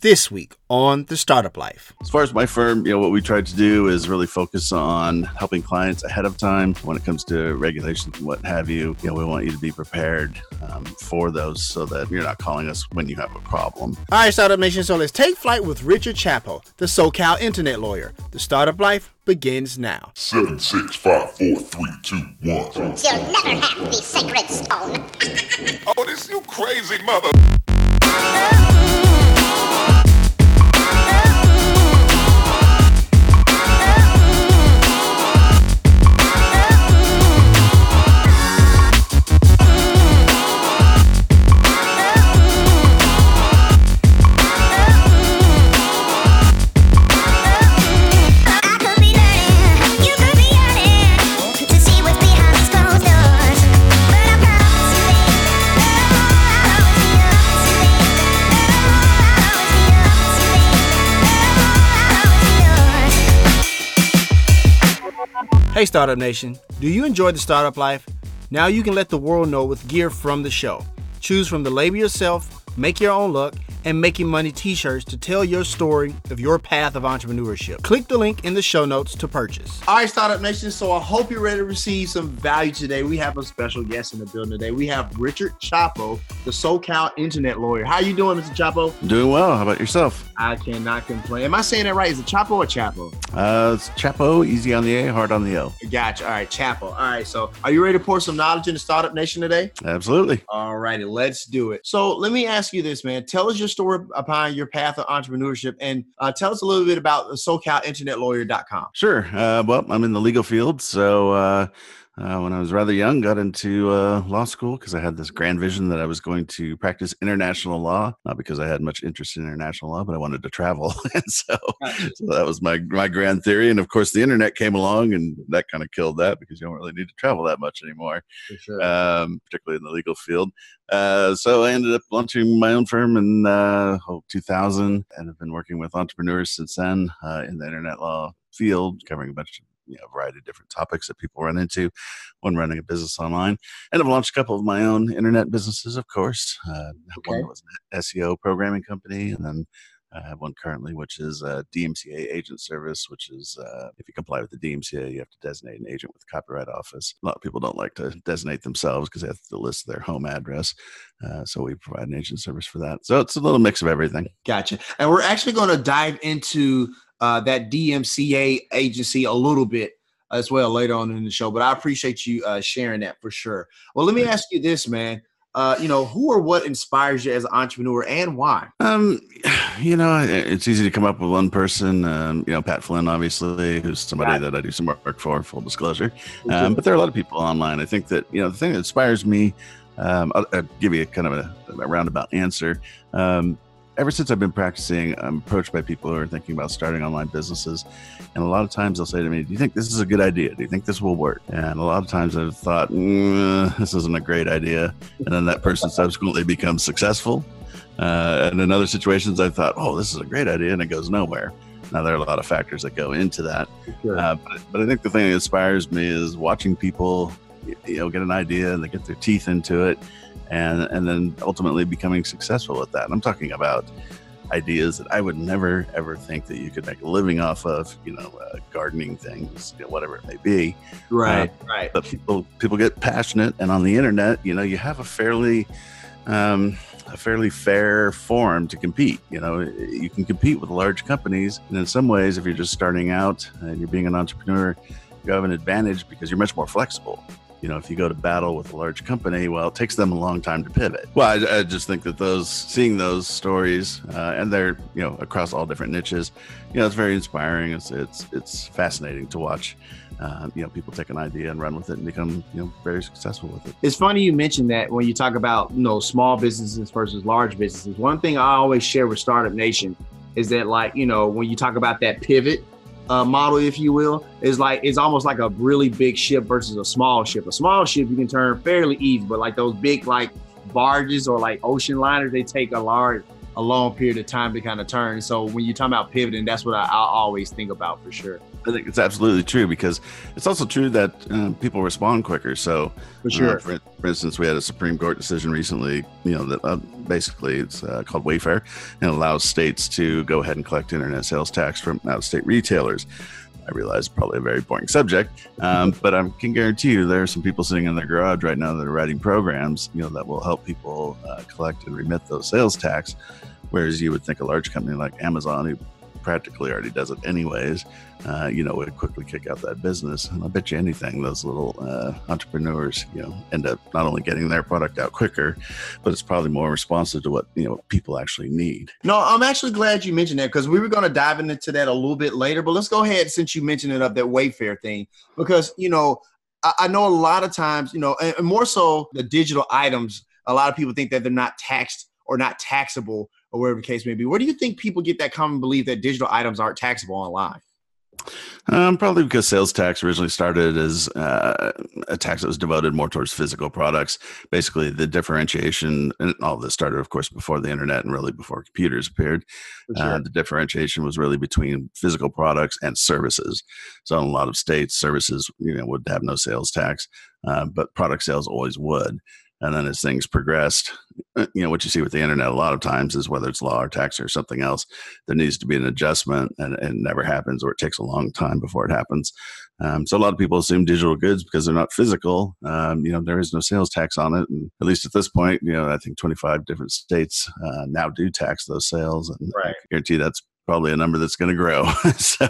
this week on The Startup Life. As far as my firm, you know, what we tried to do is really focus on helping clients ahead of time when it comes to regulations and what have you. You know, we want you to be prepared um, for those so that you're not calling us when you have a problem. All right, Startup Nation, so let's take flight with Richard Chapo, the SoCal internet lawyer. The Startup Life begins now. Seven, six, five, four, three, two, one. You'll never have the sacred stone. Oh, this you crazy mother. Hey, Startup Nation, do you enjoy the startup life? Now you can let the world know with gear from the show. Choose from the label yourself, make your own look, and making money t shirts to tell your story of your path of entrepreneurship. Click the link in the show notes to purchase. All right, Startup Nation. So I hope you're ready to receive some value today. We have a special guest in the building today. We have Richard Chapo, the SoCal internet lawyer. How you doing, Mr. Chapo? Doing well. How about yourself? I cannot complain. Am I saying that right? Is it Chapo or Chapo? Uh, it's Chapo, easy on the A, hard on the O. Gotcha. All right, Chapo. All right. So are you ready to pour some knowledge into Startup Nation today? Absolutely. All righty, let's do it. So let me ask you this, man. Tell us your story upon your path of entrepreneurship and uh, tell us a little bit about SoCalInternetLawyer.com. Sure. Uh, well, I'm in the legal field. So uh, when I was rather young, got into uh, law school because I had this grand vision that I was going to practice international law, not because I had much interest in international law, but I wanted to travel. and so, so that was my, my grand theory. And of course, the internet came along and that kind of killed that because you don't really need to travel that much anymore. Sure. um, particularly in the legal field. Uh, so I ended up launching my own firm in uh, oh, 2000 and have been working with entrepreneurs since then uh, in the internet law field, covering a bunch of you know, variety of different topics that people run into when running a business online. And I've launched a couple of my own internet businesses, of course. Uh, Okay. One was an SEO programming company, and then I have one currently, which is a DMCA agent service, which is uh, if you comply with the DMCA, you have to designate an agent with the Copyright Office. A lot of people don't like to designate themselves because they have to list their home address. Uh, so we provide an agent service for that. So it's a little mix of everything. Gotcha. And we're actually going to dive into uh, that DMCA agency a little bit as well later on in the show. But I appreciate you uh, sharing that for sure. Well, let me ask you this, man. Uh, you know, who or what inspires you as an entrepreneur and why? Um, you know, it's easy to come up with one person. Um, you know, Pat Flynn, obviously, who's somebody that I do some work for, full disclosure. Um, but there are a lot of people online. I think that you know the thing that inspires me. Um, I'll, I'll give you a kind of a, a roundabout answer. Um, ever since I've been practicing, I'm approached by people who are thinking about starting online businesses, and a lot of times they'll say to me, "Do you think this is a good idea? Do you think this will work?" And a lot of times I've thought, "Mm, "This isn't a great idea," and then that person subsequently becomes successful. Uh, and in other situations, I thought, "Oh, this is a great idea," and it goes nowhere. Now there are a lot of factors that go into that. Uh, but, but I think the thing that inspires me is watching people you know, get an idea and they get their teeth into it, and and then ultimately becoming successful with that. And I'm talking about ideas that I would never ever think that you could make a living off of, you know, uh, gardening things, you know, whatever it may be. Right, right. But people people get passionate, and on the internet, you know, you have a fairly um, a fairly fair forum to compete. You know, you can compete with large companies, and in some ways, if you're just starting out and you're being an entrepreneur, you have an advantage because you're much more flexible. You know, if you go to battle with a large company, well, it takes them a long time to pivot. Well, I, I just think that those seeing those stories, uh, and they're you know across all different niches, you know, it's very inspiring. It's it's it's fascinating to watch. Uh, you know, people take an idea and run with it and become you know very successful with it. It's funny you mentioned that when you talk about you know small businesses versus large businesses. One thing I always share with Startup Nation is that like you know when you talk about that pivot uh, model, if you will, is like it's almost like a really big ship versus a small ship. A small ship you can turn fairly easy, but like those big like barges or like ocean liners, they take a large a long period of time to kind of turn. So when you're talking about pivoting, that's what I, I always think about for sure. I think it's absolutely true because it's also true that uh, people respond quicker. So, For uh, sure. for, for instance, we had a Supreme Court decision recently. You know that uh, basically it's uh, called Wayfair and allows states to go ahead and collect internet sales tax from out-of-state retailers. I realize probably a very boring subject, um, but I can guarantee you there are some people sitting in their garage right now that are writing programs, you know, that will help people uh, collect and remit those sales tax. Whereas you would think a large company like Amazon, who practically already does it anyways, uh, you know, would quickly kick out that business. And I bet you anything, those little uh, entrepreneurs, you know, end up not only getting their product out quicker, but it's probably more responsive to what you know people actually need. No, I'm actually glad you mentioned that because we were going to dive into that a little bit later. But let's go ahead since you mentioned it up that Wayfair thing because you know I, I know a lot of times you know and, and more so the digital items. A lot of people think that they're not taxed or not taxable or whatever the case may be. Where do you think people get that common belief that digital items aren't taxable online? Um, probably because sales tax originally started as uh, a tax that was devoted more towards physical products. Basically, the differentiation, and all this started, of course, before the internet and really before computers appeared. Uh, the differentiation was really between physical products and services. So, in a lot of states, services you know would have no sales tax, uh, but product sales always would. And then as things progressed, uh, you know, what you see with the internet a lot of times is whether it's law or tax or something else, there needs to be an adjustment and, and it never happens or it takes a long time before it happens. Um, so a lot of people assume digital goods because they're not physical. Um, you know, there is no sales tax on it. And at least at this point, you know, I think 25 different states uh, now do tax those sales. And I guarantee that's probably a number that's going to grow. so,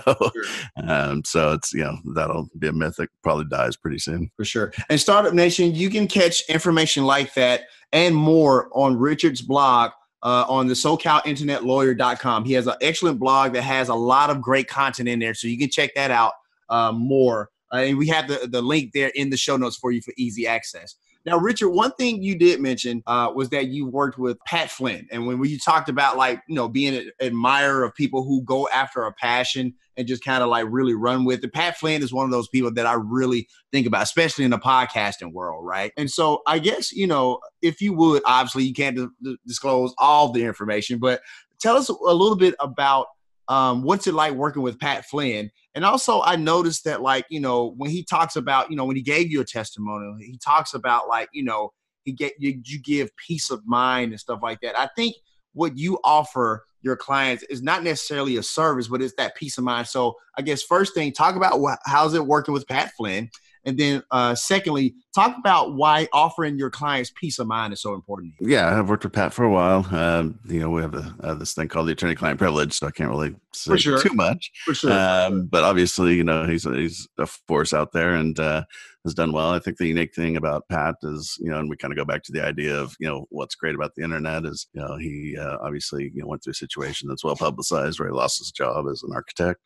um, so it's, you know, that'll be a myth that probably dies pretty soon. For sure. And Startup Nation, you can catch information like that and more on Richard's blog uh, on the SoCalInternetLawyer.com. He has an excellent blog that has a lot of great content in there, so you can check that out uh, more. Uh, and we have the, the link there in the show notes for you for easy access. Now, Richard, one thing you did mention uh, was that you worked with Pat Flynn, and when you talked about like you know being an admirer of people who go after a passion and just kind of like really run with it. Pat Flynn is one of those people that I really think about, especially in the podcasting world, right? And so I guess you know if you would, obviously you can't d- disclose all the information, but tell us a little bit about um, what's it like working with Pat Flynn. And also, I noticed that, like, you know, when he talks about, you know, when he gave you a testimonial, he talks about, like, you know, he get you, you give peace of mind and stuff like that. I think what you offer your clients is not necessarily a service, but it's that peace of mind. So, I guess first thing, talk about wh- how's it working with Pat Flynn, and then uh, secondly, talk about why offering your clients peace of mind is so important. Yeah, I've worked with Pat for a while. Um, you know, we have a, uh, this thing called the attorney-client privilege, so I can't really say sure. too much. For sure. Um, but obviously, you know, he's he's a force out there and uh, has done well. I think the unique thing about Pat is, you know, and we kind of go back to the idea of, you know, what's great about the internet is, you know, he uh, obviously you know went through a situation that's well publicized where he lost his job as an architect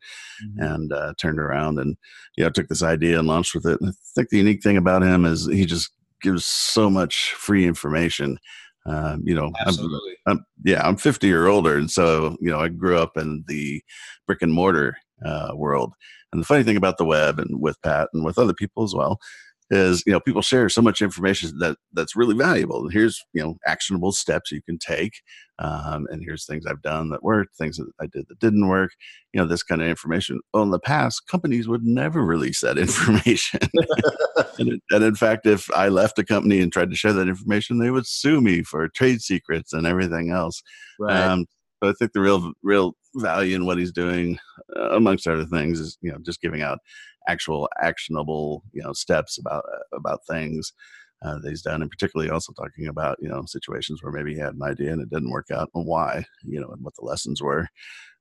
and uh, turned around and you know took this idea and launched with it. And I think the unique thing about him is he just gives so much free information. Um, you know, I'm- Absolutely. I'm, yeah, I'm 50 or older, and so you know, I grew up in the brick and mortar uh, world. And the funny thing about the web and with Pat and with other people as well is, you know, people share so much information that that's really valuable. Here's you know actionable steps you can take, um, and here's things I've done that worked, things that I did that didn't work. You know, this kind of information. Well, in the past, companies would never release that information. and, and in fact, if I left a company and tried to share that information, they would sue me for trade secrets and everything else. Right. Um, but I think the real, real value in what he's doing, uh, amongst other things, is you know just giving out actual actionable you know steps about uh, about things uh, that he's done, and particularly also talking about you know situations where maybe he had an idea and it didn't work out, and why, you know, and what the lessons were.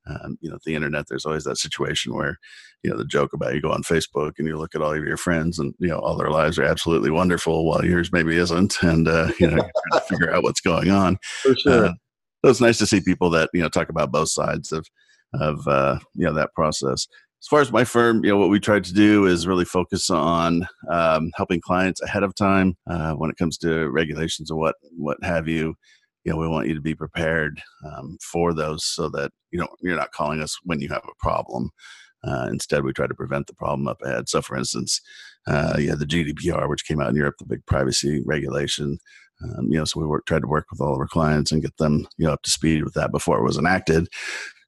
Um, you know, the internet, there's always that situation where, you know, the joke about you go on Facebook and you look at all of your friends and, you know, all their lives are absolutely wonderful while yours maybe isn't. And, uh, you know, you're trying to figure out what's going on. For sure. Uh, so it's nice to see people that you know talk about both sides of of uh, you know that process. As far as my firm, you know what we tried to do is really focus on um, helping clients ahead of time uh, when it comes to regulations or what what have you. You know, we want you to be prepared um, for those so that you know you're not calling us when you have a problem. Uh, instead, we try to prevent the problem up ahead. So, for instance, uh, you had the GDPR, which came out in Europe, the big privacy regulation. Um, you know, so we work, tried to work with all of our clients and get them, you know, up to speed with that before it was enacted,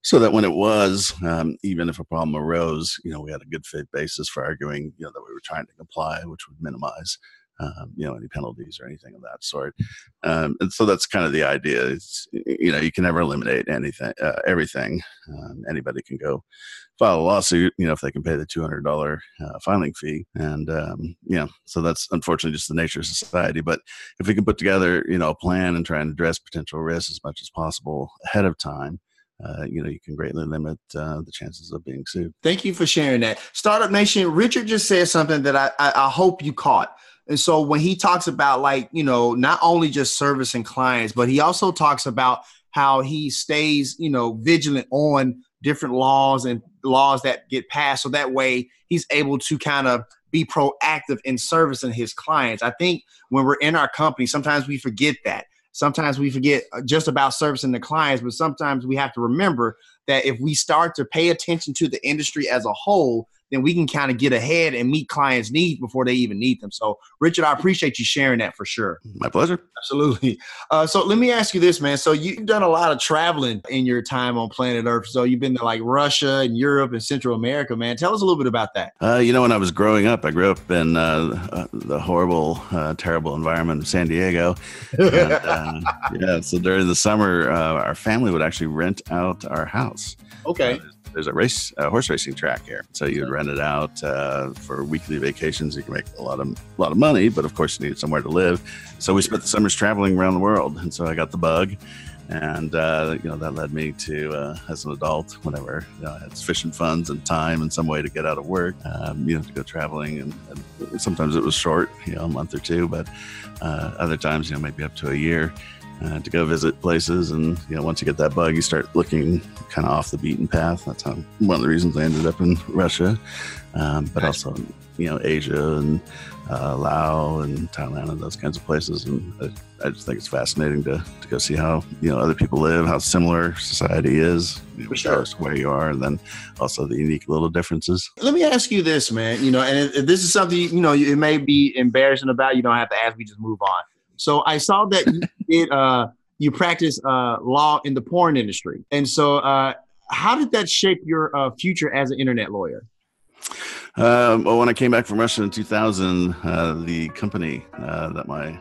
so that when it was, um, even if a problem arose, you know, we had a good faith basis for arguing, you know, that we were trying to comply, which would minimize, um, you know, any penalties or anything of that sort. Um, and so that's kind of the idea. It's, you know, you can never eliminate anything, uh, everything. Um, anybody can go file a lawsuit, you know, if they can pay the two hundred dollar uh, filing fee, and um, so that's unfortunately just the nature of society. But if we can put together, you know, a plan and try and address potential risks as much as possible ahead of time, uh, you know, you can greatly limit uh, the chances of being sued. Thank you for sharing that. Startup Nation, Richard just said something that I, I, I hope you caught. And so when he talks about like, you know, not only just servicing clients, but he also talks about how he stays, you know, vigilant on different laws and laws that get passed. So that way he's able to kind of be proactive in servicing his clients. I think when we're in our company, sometimes we forget that. Sometimes we forget uh, just about servicing the clients, but sometimes we have to remember that if we start to pay attention to the industry as a whole, then we can kind of get ahead and meet clients' needs before they even need them. So, Richard, I appreciate you sharing that for sure. My pleasure. Absolutely. Uh, so let me ask you this, man. So you've done a lot of traveling in your time on planet Earth. So you've been to like Russia and Europe and Central America, man. Tell us a little bit about that. Uh, you know, when I was growing up, I grew up in uh, uh, the horrible, uh, terrible environment of San Diego. And, uh, yeah, so during the summer, uh, our family would actually rent out our house. Okay. There's a race, a horse racing track here, so you'd rent it out uh, for weekly vacations. You can make a lot of a lot of money, but of course you need somewhere to live. So we spent the summers traveling around the world, and so I got the bug, and uh, you know that led me to uh, as an adult, whenever you know, I had sufficient funds and time and some way to get out of work, um, you know, to go traveling, and, and sometimes it was short, you know, a month or two, but uh, other times, you know, maybe up to a year uh, to go visit places. And you know, once you get that bug, you start looking kind of off the beaten path. That's how one of the reasons I ended up in Russia, um, but also you know Asia and uh, Laos and Thailand and those kinds of places. And I, I just think it's fascinating to, to go see how you know other people live, how similar society is, you know, sure. where you are, and then also the unique little differences. Let me ask you this, man. You know, and it, it- this is something you know it may be embarrassing about. You don't have to ask me. Just move on. So I saw that you did. Uh, you practice uh, law in the porn industry, and so uh, how did that shape your uh, future as an internet lawyer? Um, well, when I came back from Russia in 2000, uh, the company uh, that my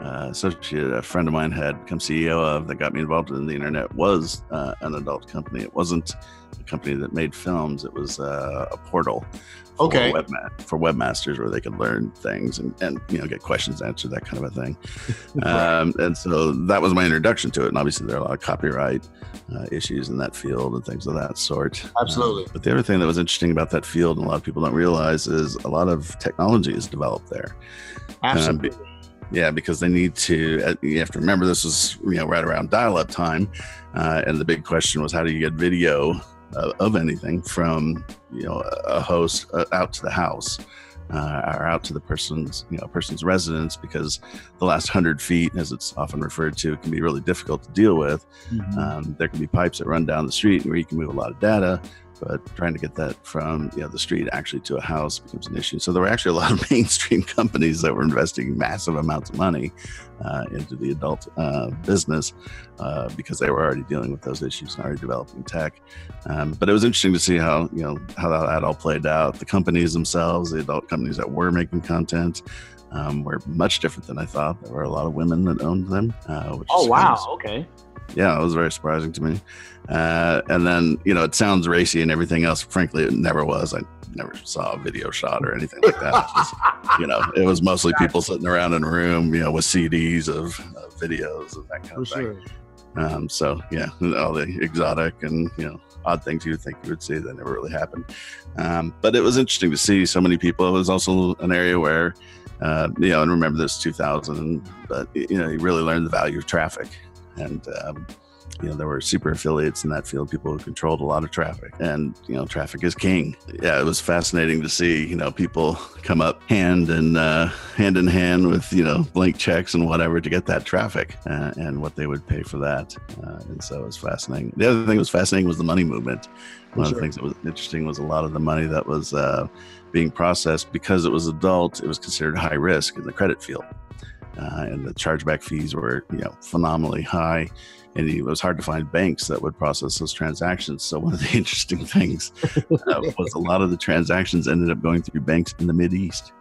uh, associate, a friend of mine, had become CEO of that got me involved in the internet was uh, an adult company. It wasn't a company that made films, it was uh, a portal. For Okay. webma- for webmasters where they could learn things and, and you know get questions answered that kind of a thing um, and so that was my introduction to it and obviously there are a lot of copyright uh, issues in that field and things of that sort Absolutely. um, but the other thing that was interesting about that field, and a lot of people don't realize, is a lot of technology is developed there. Absolutely. Um, yeah, because they need to. uh, You have to remember this was you know right around dial-up time, uh, and the big question was how do you get video uh, of anything from you know a host uh, out to the house. Uh, or out to the person's, you know, person's residence, because the last hundred feet, as it's often referred to, can be really difficult to deal with. Mhm. Um, there can be pipes that run down the street where you can move a lot of data, but trying to get that from you know the street actually to a house becomes an issue. So there were actually a lot of mainstream companies that were investing massive amounts of money uh, into the adult uh, business uh, because they were already dealing with those issues and already developing tech. Um, but it was interesting to see how you know how that all played out. The companies themselves, the adult companies that were making content. Um, were much different than I thought. There were a lot of women that owned them. Uh, which Oh wow. kind of Okay. yeah, it was very surprising to me. Uh, and then, you know, it sounds racy and everything else. Frankly, it never was. I never saw a video shot or anything like that. Was, you know, it was mostly people sitting around in a room, you know, with CDs of, of videos and that kind For of thing. sure. Um, so yeah, all the exotic and you know odd things you would think you would see that never really happened. Um, but it was interesting to see so many people. It was also an area where uh, you know, and remember this 2000, but you know, you really learned the value of traffic, and um, you know, there were super affiliates in that field, people who controlled a lot of traffic, and you know, traffic is king. Yeah, it was fascinating to see you know people come up hand and uh, hand in hand with you know blank checks and whatever to get that traffic uh, and what they would pay for that, uh, and so it was fascinating. The other thing that was fascinating was the money movement. One of the things that was interesting was a lot of the money that was uh, being processed because it was adult. It was considered high risk in the credit field, uh, and the chargeback fees were you know phenomenally high. And it was hard to find banks that would process those transactions. So one of the interesting things uh, was a lot of the transactions ended up going through banks in the Mid East.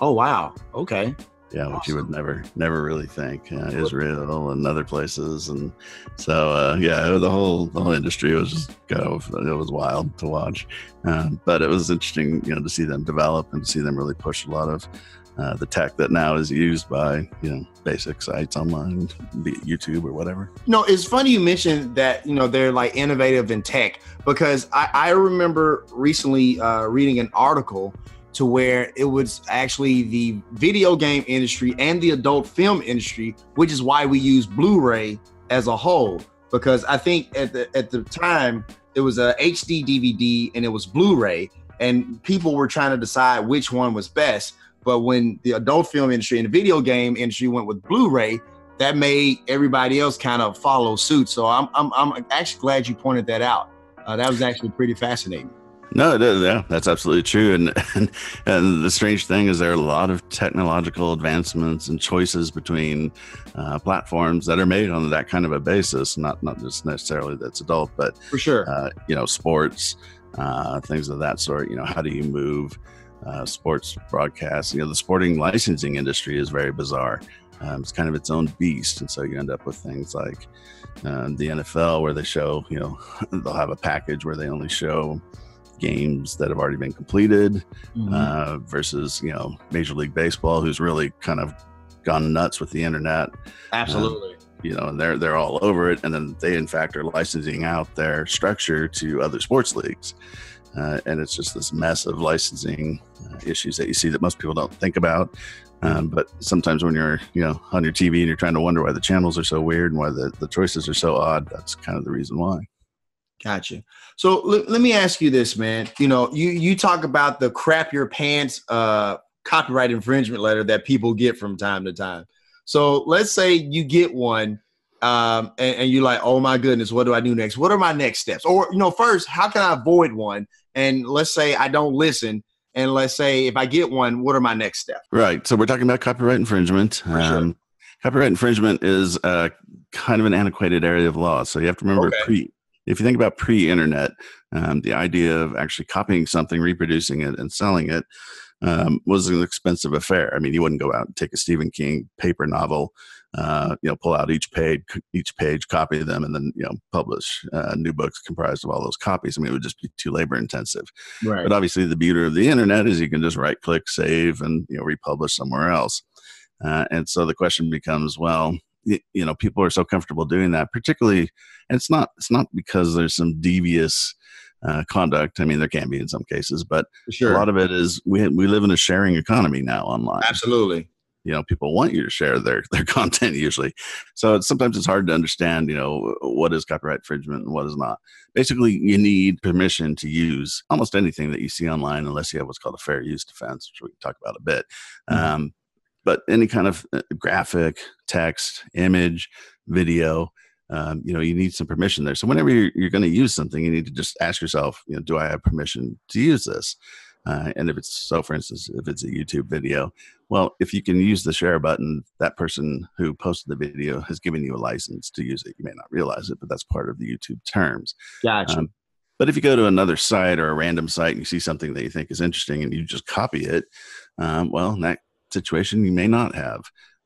Oh wow. Okay. Yeah, which you would never, never really think. Uh, Israel and other places, and so uh, yeah, the whole the whole industry was just go. It was wild to watch, um, but it was interesting, you know, to see them develop and to see them really push a lot of uh, the tech that now is used by you know basic sites online, be YouTube or whatever. You know, it's funny you mentioned that, you know, they're like innovative in tech because I, I remember recently uh, reading an article to where it was actually the video game industry and the adult film industry, which is why we use Blu-ray as a whole. Because I think at the at the time it was a HD DVD and it was Blu-ray, and people were trying to decide which one was best. But when the adult film industry and the video game industry went with Blu-ray, that made everybody else kind of follow suit. So I'm I'm, I'm actually glad you pointed that out. Uh, that was actually pretty fascinating. No, yeah, that's absolutely true. And, and and the strange thing is there are a lot of technological advancements and choices between uh, platforms that are made on that kind of a basis. Not not just necessarily that's adult, but For sure. uh, you know, sports, uh, things of that sort. You know, how do you move uh, sports broadcasts? You know, the sporting licensing industry is very bizarre. Um, it's kind of its own beast, and so you end up with things like um, the NFL, where they show, you know, they'll have a package where they only show games that have already been completed Mhm. uh, versus you know Major League Baseball, who's really kind of gone nuts with the internet Absolutely. you know, and they're they're all over it, and then they in fact are licensing out their structure to other sports leagues, uh, and it's just this mess of licensing uh, issues that you see that most people don't think about. Um, but sometimes when you're you know on your TV and you're trying to wonder why the channels are so weird and why the, the choices are so odd, that's kind of the reason why. Gotcha. So let, let me ask you this, man. You know, you you talk about the crap your pants uh copyright infringement letter that people get from time to time. So let's say you get one um and, and you're like, oh my goodness, what do I do next? What are my next steps? Or you know, first, how can I avoid one? And let's say I don't listen, and let's say if I get one, what are my next steps? Right. So we're talking about copyright infringement. Um, sure. Copyright infringement is uh, kind of an antiquated area of law. So you have to remember Okay. pre. If you think about pre-internet, um, the idea of actually copying something, reproducing it, and selling it um, was an expensive affair. I mean, you wouldn't go out and take a Stephen King paper novel, uh, you know, pull out each page, each page, copy them, and then you know, publish uh, new books comprised of all those copies. I mean, it would just be too labor intensive. Right. But obviously, the beauty of the internet is you can just right click, save, and you know republish somewhere else. Uh, and so the question becomes, well, y- you know, people are so comfortable doing that, particularly, and it's not it's not because there's some devious uh, conduct. I mean, there can be in some cases, but sure. a lot of it is we we live in a sharing economy now online Absolutely. You know people want you to share their their content usually. So it's, sometimes it's hard to understand you know what is copyright infringement and what is not. Basically you need permission to use almost anything that you see online unless you have what's called a fair use defense which we can talk about a bit. Mhm. um, but any kind of uh, graphic text image video um, you know you need some permission there. So whenever you're, you're going to use something you need to just ask yourself you know do i have permission to use this uh, and if it's so for instance if it's a youtube video well, if you can use the share button, that person who posted the video has given you a license to use it. You may not realize it, but that's part of the YouTube terms. Gotcha. Um, but if you go to another site or a random site and you see something that you think is interesting and you just copy it, um, well, in that situation, you may not have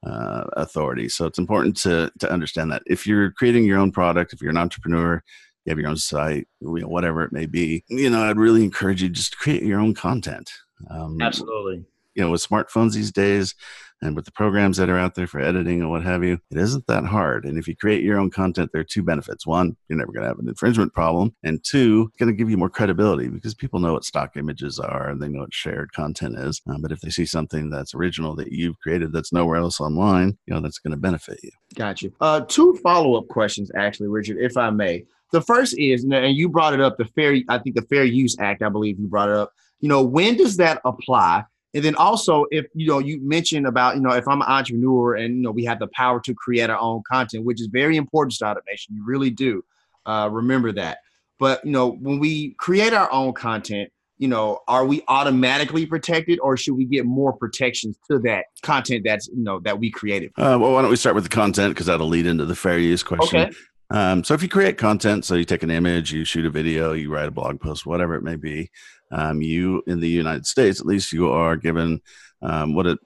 uh, authority. So it's important to to understand that if you're creating your own product, if you're an entrepreneur, you have your own site, you know, whatever it may be, you know, I'd really encourage you just to create your own content. Um, Absolutely. you know, with smartphones these days and with the programs that are out there for editing and what have you, it isn't that hard. And if you create your own content, there are two benefits. One, you're never going to have an infringement problem. And two, it's going to give you more credibility because people know what stock images are and they know what shared content is. Um, but if they see something that's original that you've created that's nowhere else online, you know, that's going to benefit you. Got you. Uh, two follow up questions, actually, Richard, if I may. The first is, and you brought it up, the fair, I think the Fair Use Act, I believe you brought it up. You know, when does that apply? And then also, if you know, you mentioned about, you know, if I'm an entrepreneur and you know, we have the power to create our own content, which is very important, Startup Nation. You really do. Uh, remember that. But you know, when we create our own content, you know, are we automatically protected, or should we get more protections to that content that's you know that we created? Uh, well, why don't we start with the content because that'll lead into the fair use question. Okay. Um, so if you create content, so you take an image, you shoot a video, you write a blog post, whatever it may be, um, you in the United States, at least you are given um, what it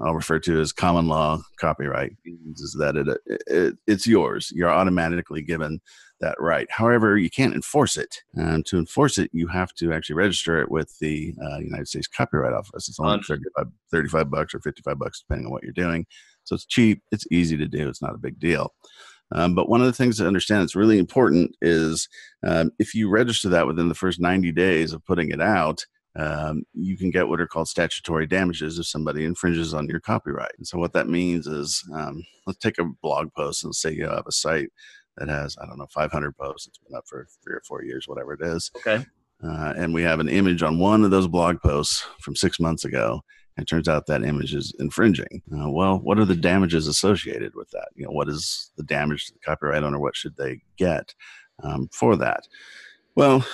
I'll refer to as common law copyright means is that it, it it's yours. You're automatically given that right. However, you can't enforce it. And to enforce it, you have to actually register it with the uh, United States Copyright Office. It's only 35, 35 bucks or 55 bucks, depending on what you're doing. So it's cheap, it's easy to do, it's not a big deal. Um, but one of the things to understand that's really important is um, if you register that within the first 90 days of putting it out, um, you can get what are called statutory damages if somebody infringes on your copyright. And so what that means is, um, let's take a blog post and say you have a site that has, I don't know, 500 posts. It's been up for three or four years, whatever it is. Okay. Uh, and we have an image on one of those blog posts from six months ago. It turns out that image is infringing. Uh, well, what are the damages associated with that? You know, what is the damage to the copyright owner? What should they get um, for that? Well,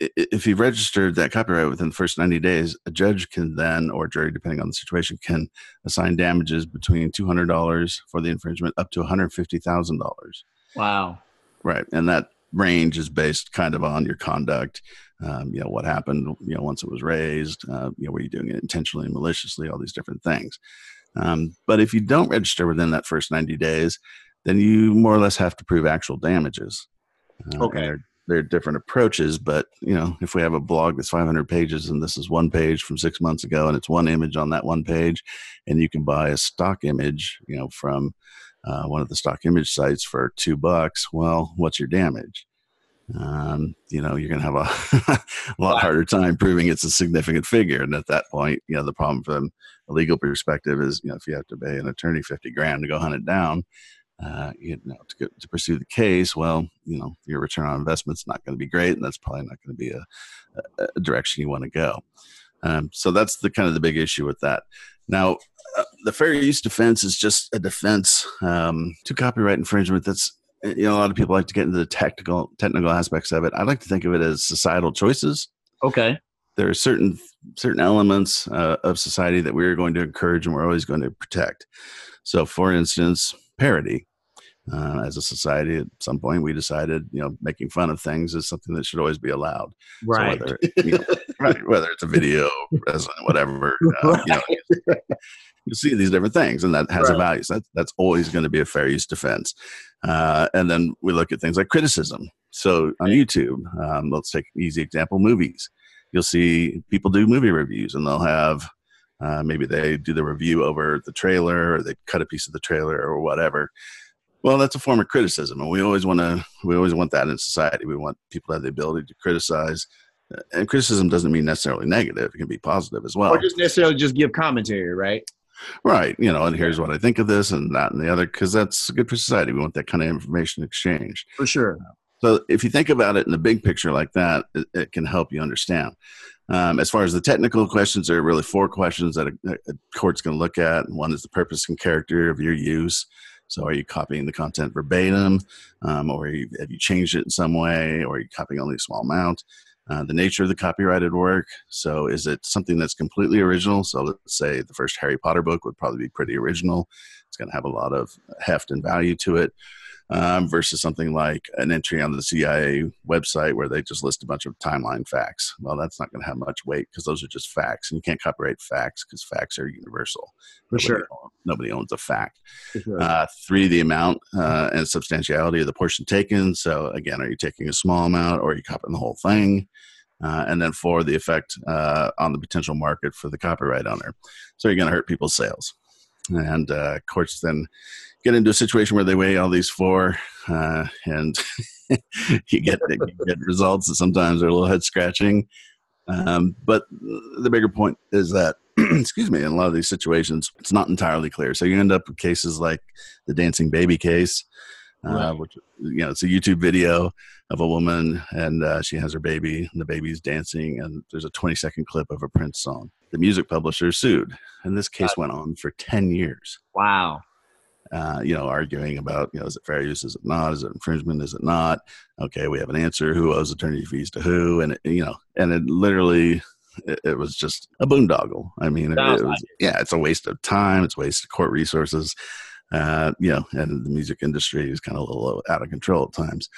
if you've registered that copyright within the first 90 days, a judge can then, or jury, depending on the situation, can assign damages between $200 for the infringement up to $150,000. Wow. Right. And that range is based kind of on your conduct. Um, you know, what happened, you know, once it was raised, uh, you know, were you doing it intentionally, maliciously, all these different things. Um, but if you don't register within that first 90 days, then you more or less have to prove actual damages. Uh, Okay. There, there are different approaches, but you know, if we have a blog that's 500 pages and this is one page from six months ago and it's one image on that one page, and you can buy a stock image, you know, from uh, one of the stock image sites for two bucks, well, what's your damage? Um, you know, you're going to have a, a lot harder time proving it's a significant figure. And at that point, you know, the problem from a legal perspective is, you know, if you have to pay an attorney 50 grand to go hunt it down, uh, you know, to, go, to pursue the case, well, you know, your return on investment's not going to be great. And that's probably not going to be a, a, a direction you want to go. Um, so that's the kind of the big issue with that. Now, uh, the fair use defense is just a defense um, to copyright infringement. That's you know a lot of people like to get into the technical technical aspects of it. I like to think of it as societal choices. Okay. There are certain certain elements uh, of society that we're going to encourage and we're always going to protect. So, for instance, parody. Uh, as a society, at some point, we decided, you know, making fun of things is something that should always be allowed. So Right. whether, you know, right, whether it's a video, whatever, uh, you know, you see these different things, and that has a value. So that's that's always going to be a fair use defense. Uh, and then we look at things like criticism. So on YouTube, um, let's take an easy example: movies. You'll see people do movie reviews, and they'll have uh, maybe they do the review over the trailer, or they cut a piece of the trailer, or whatever. Well, that's a form of criticism, and we always want to. We always want that in society. We want people to have the ability to criticize, Uh, and criticism doesn't mean necessarily negative. It can be positive as well. Or just necessarily just give commentary, right? Right. You know, and here's what I think of this and that and the other, because that's good for society. We want that kind of information exchange. For sure. So if you think about it in the big picture like that, it, it can help you understand. Um, as far as the technical questions, there are really four questions that a, a court's going to look at. One is the purpose and character of your use. So are you copying the content verbatim, um, or are you, have you changed it in some way, or are you copying only a small amount? Uh, the nature of the copyrighted work. So is it something that's completely original? So let's say the first Harry Potter book would probably be pretty original. It's going to have a lot of heft and value to it um, versus something like an entry on the CIA website where they just list a bunch of timeline facts. Well, that's not going to have much weight because those are just facts, and you can't copyright facts because facts are universal. For Nobody sure. own- Nobody owns a fact. Sure. Uh, three, the amount uh, and substantiality of the portion taken. So again, are you taking a small amount or are you copying the whole thing? Uh, and then four, the effect uh, on the potential market for the copyright owner. So you're going to hurt people's sales. And uh, courts then get into a situation where they weigh all these four, uh, and you get you get results that sometimes are a little head scratching. Um, but the bigger point is that, excuse me, in a lot of these situations, it's not entirely clear. So you end up with cases like the dancing baby case, uh, Right. which you know it's a YouTube video of a woman and uh, she has her baby, and the baby's dancing, and there's a 20 second clip of a Prince song. The music publisher sued, and this case went on for 10 years wow. Uh, you know, arguing about, you know, is it fair use? Is it not? Is it infringement? Is it not? Okay, we have an answer. Who owes attorney fees to who? And, it, you know, and it literally, it, it was just a boondoggle. I mean, it, it was, yeah, it's a waste of time. It's a waste of court resources. Uh, you know, and the music industry is kind of a little out of control at times.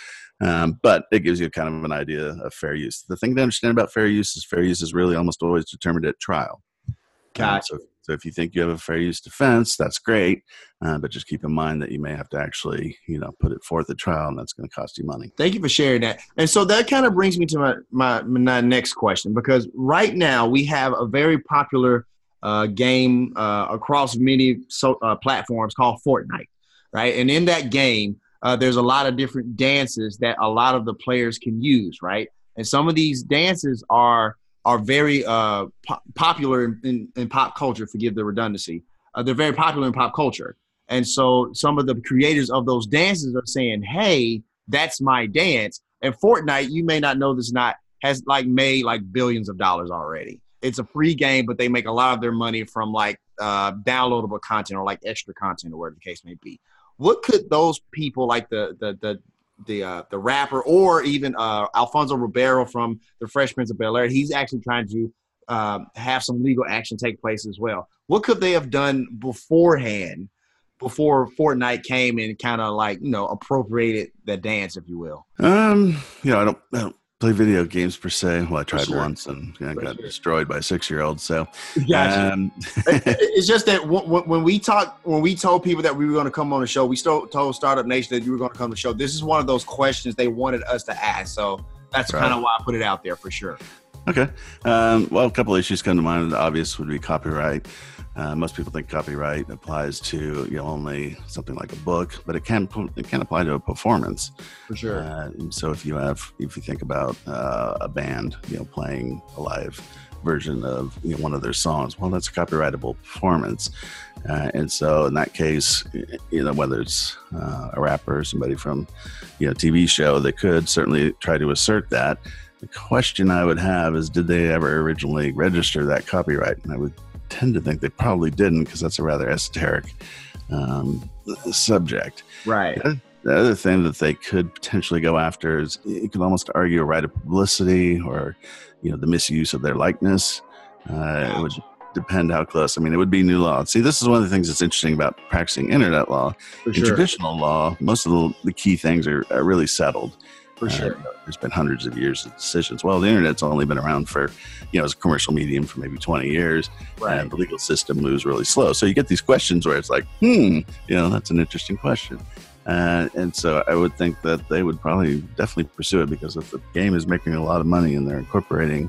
Um, but it gives you kind of an idea of fair use. The thing to understand about fair use is fair use is really almost always determined at trial. Um, Gotcha. so, so if you think you have a fair use defense, that's great. Uh, but just keep in mind that you may have to actually, you know, put it forth at trial, and that's going to cost you money. Thank you for sharing that. And so that kind of brings me to my, my, my next question because right now we have a very popular uh, game uh, across many so, uh, platforms called Fortnite, right? And in that game, uh, there's a lot of different dances that a lot of the players can use, right? And some of these dances are are very uh, po- popular in, in, in pop culture. Forgive the redundancy. Uh, they're very popular in pop culture. And so some of the creators of those dances are saying, "Hey, that's my dance." And Fortnite, you may not know this, not has like made like billions of dollars already. It's a free game, but they make a lot of their money from like uh, downloadable content or like extra content or whatever the case may be. What could those people like the the the the uh, the rapper or even uh, Alfonso Ribeiro from the Fresh Prince of Bel Air? He's actually trying to um, have some legal action take place as well. What could they have done beforehand? Before Fortnite came and kind of like you know appropriated the dance, if you will. Um, you know, I don't, I don't play video games per se. Well, I tried sure. once and got sure. destroyed by a six-year-old. So, Gotcha. um, it's just that when we talked, when we told people that we were going to come on the show, we still told Startup Nation that you were going to come to the show. This is one of those questions they wanted us to ask, so that's Right. kind of why I put it out there for sure. Okay. Um, well, a couple issues come to mind. The obvious would be copyright. Uh, most people think copyright applies to you know only something like a book, but it can it can apply to a performance. For sure. Uh, so if you have if you think about uh, a band, you know, playing a live version of you know, one of their songs, well, that's a copyrightable performance. Uh, and so in that case, you know, whether it's uh, a rapper or somebody from you know TV show, they could certainly try to assert that. The question I would have is, did they ever originally register that copyright? And I would tend to think they probably didn't because that's a rather esoteric um, subject. right. The other thing that they could potentially go after is you could almost argue a right of publicity or, you know, the misuse of their likeness. Uh, it would depend how close. I mean, it would be new law. See, this is one of the things that's interesting about practicing internet law. In traditional law, most of the, the key things are, are really settled. For Uh, sure. there's been hundreds of years of decisions. Well, the internet's only been around for, you know, as a commercial medium for maybe 20 years Right. and the legal system moves really slow. So you get these questions where it's like, hmm, you know, that's an interesting question. Uh, and so I would think that they would probably definitely pursue it because if the game is making a lot of money and they're incorporating,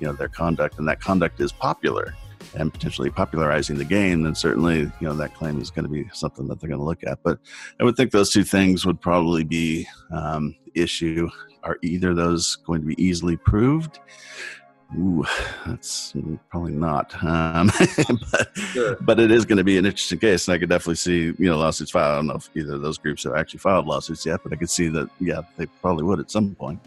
you know, their conduct and that conduct is popular and potentially popularizing the game, then certainly, you know, that claim is going to be something that they're going to look at. But I would think those two things would probably be um, issue. Are either of those going to be easily proved? Ooh, that's probably not. Um, but, Sure. but it is going to be an interesting case, and I could definitely see you know lawsuits filed. I don't know if either of those groups have actually filed lawsuits yet, but I could see that yeah, they probably would at some point.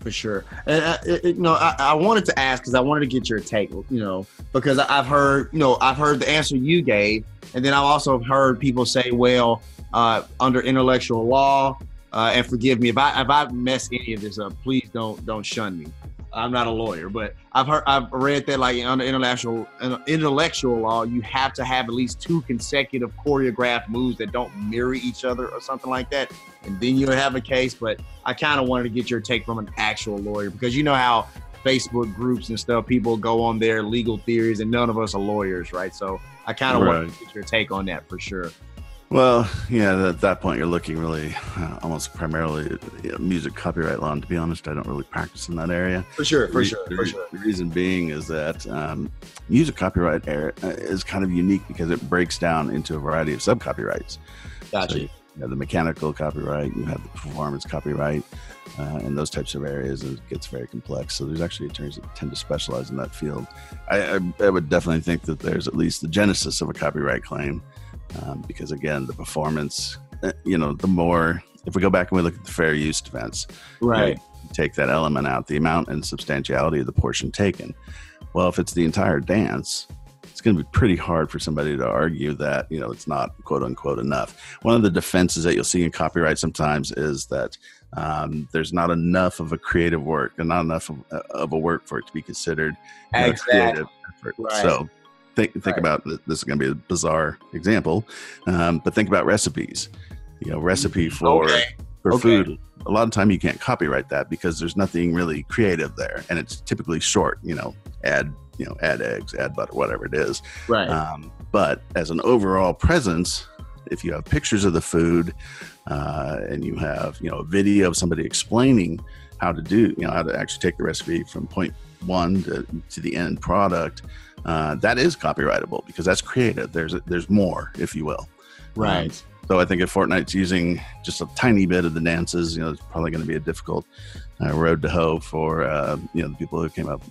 For sure. And it- you know, I, I wanted to ask because I wanted to get your take. You know, because I- I've heard, you know, I've heard the answer you gave, and then I've also heard people say, well, uh, under intellectual law, uh, and forgive me if I if I mess any of this up, please don't don't shun me. I'm not a lawyer, but I've heard I've read that like under international intellectual law, you have to have at least two consecutive choreographed moves that don't mirror each other or something like that, and then you'll have a case. But I kind of wanted to get your take from an actual lawyer because you know how Facebook groups and stuff, people go on their legal theories, and none of us are lawyers, right? So I kind of wanted Right. to get your take on that for sure. Well, yeah, at that point, you're looking really uh, almost primarily at music copyright law. And to be honest, I don't really practice in that area. For sure, The re- the re- The reason being is that um, music copyright uh, is kind of unique because it breaks down into a variety of subcopyrights. Gotcha. So you have the mechanical copyright, you have the performance copyright, uh, and those types of areas. It gets very complex. So there's actually attorneys that tend to specialize in that field. I, I, I would definitely think that there's at least the genesis of a copyright claim, um, because again, the performance, uh, you know, the more. If we go back and we look at the fair use defense, right. you take that element out, the amount and substantiality of the portion taken. Well, if it's the entire dance, it's going to be pretty hard for somebody to argue that you know it's not quote unquote enough. One of the defenses that you'll see in copyright sometimes is that um, there's not enough of a creative work and not enough of, of a work for it to be considered know, a creative effort. Right. So think think Right. about this is going to be a bizarre example, um, but think about recipes. You know, recipe for Okay. for Okay. food. A lot of time you can't copyright that because there's nothing really creative there, and it's typically short. You know, add you know add eggs, add butter, whatever it is. Right. Um, but as an overall presence, if you have pictures of the food uh, and you have you know a video of somebody explaining how to do you know how to actually take the recipe from point one to, to the end product, uh, that is copyrightable because that's creative. There's there's more, if you will. right. Um, so I think if Fortnite's using just a tiny bit of the dances, you know, it's probably going to be a difficult uh, road to hoe for uh, you know the people who came up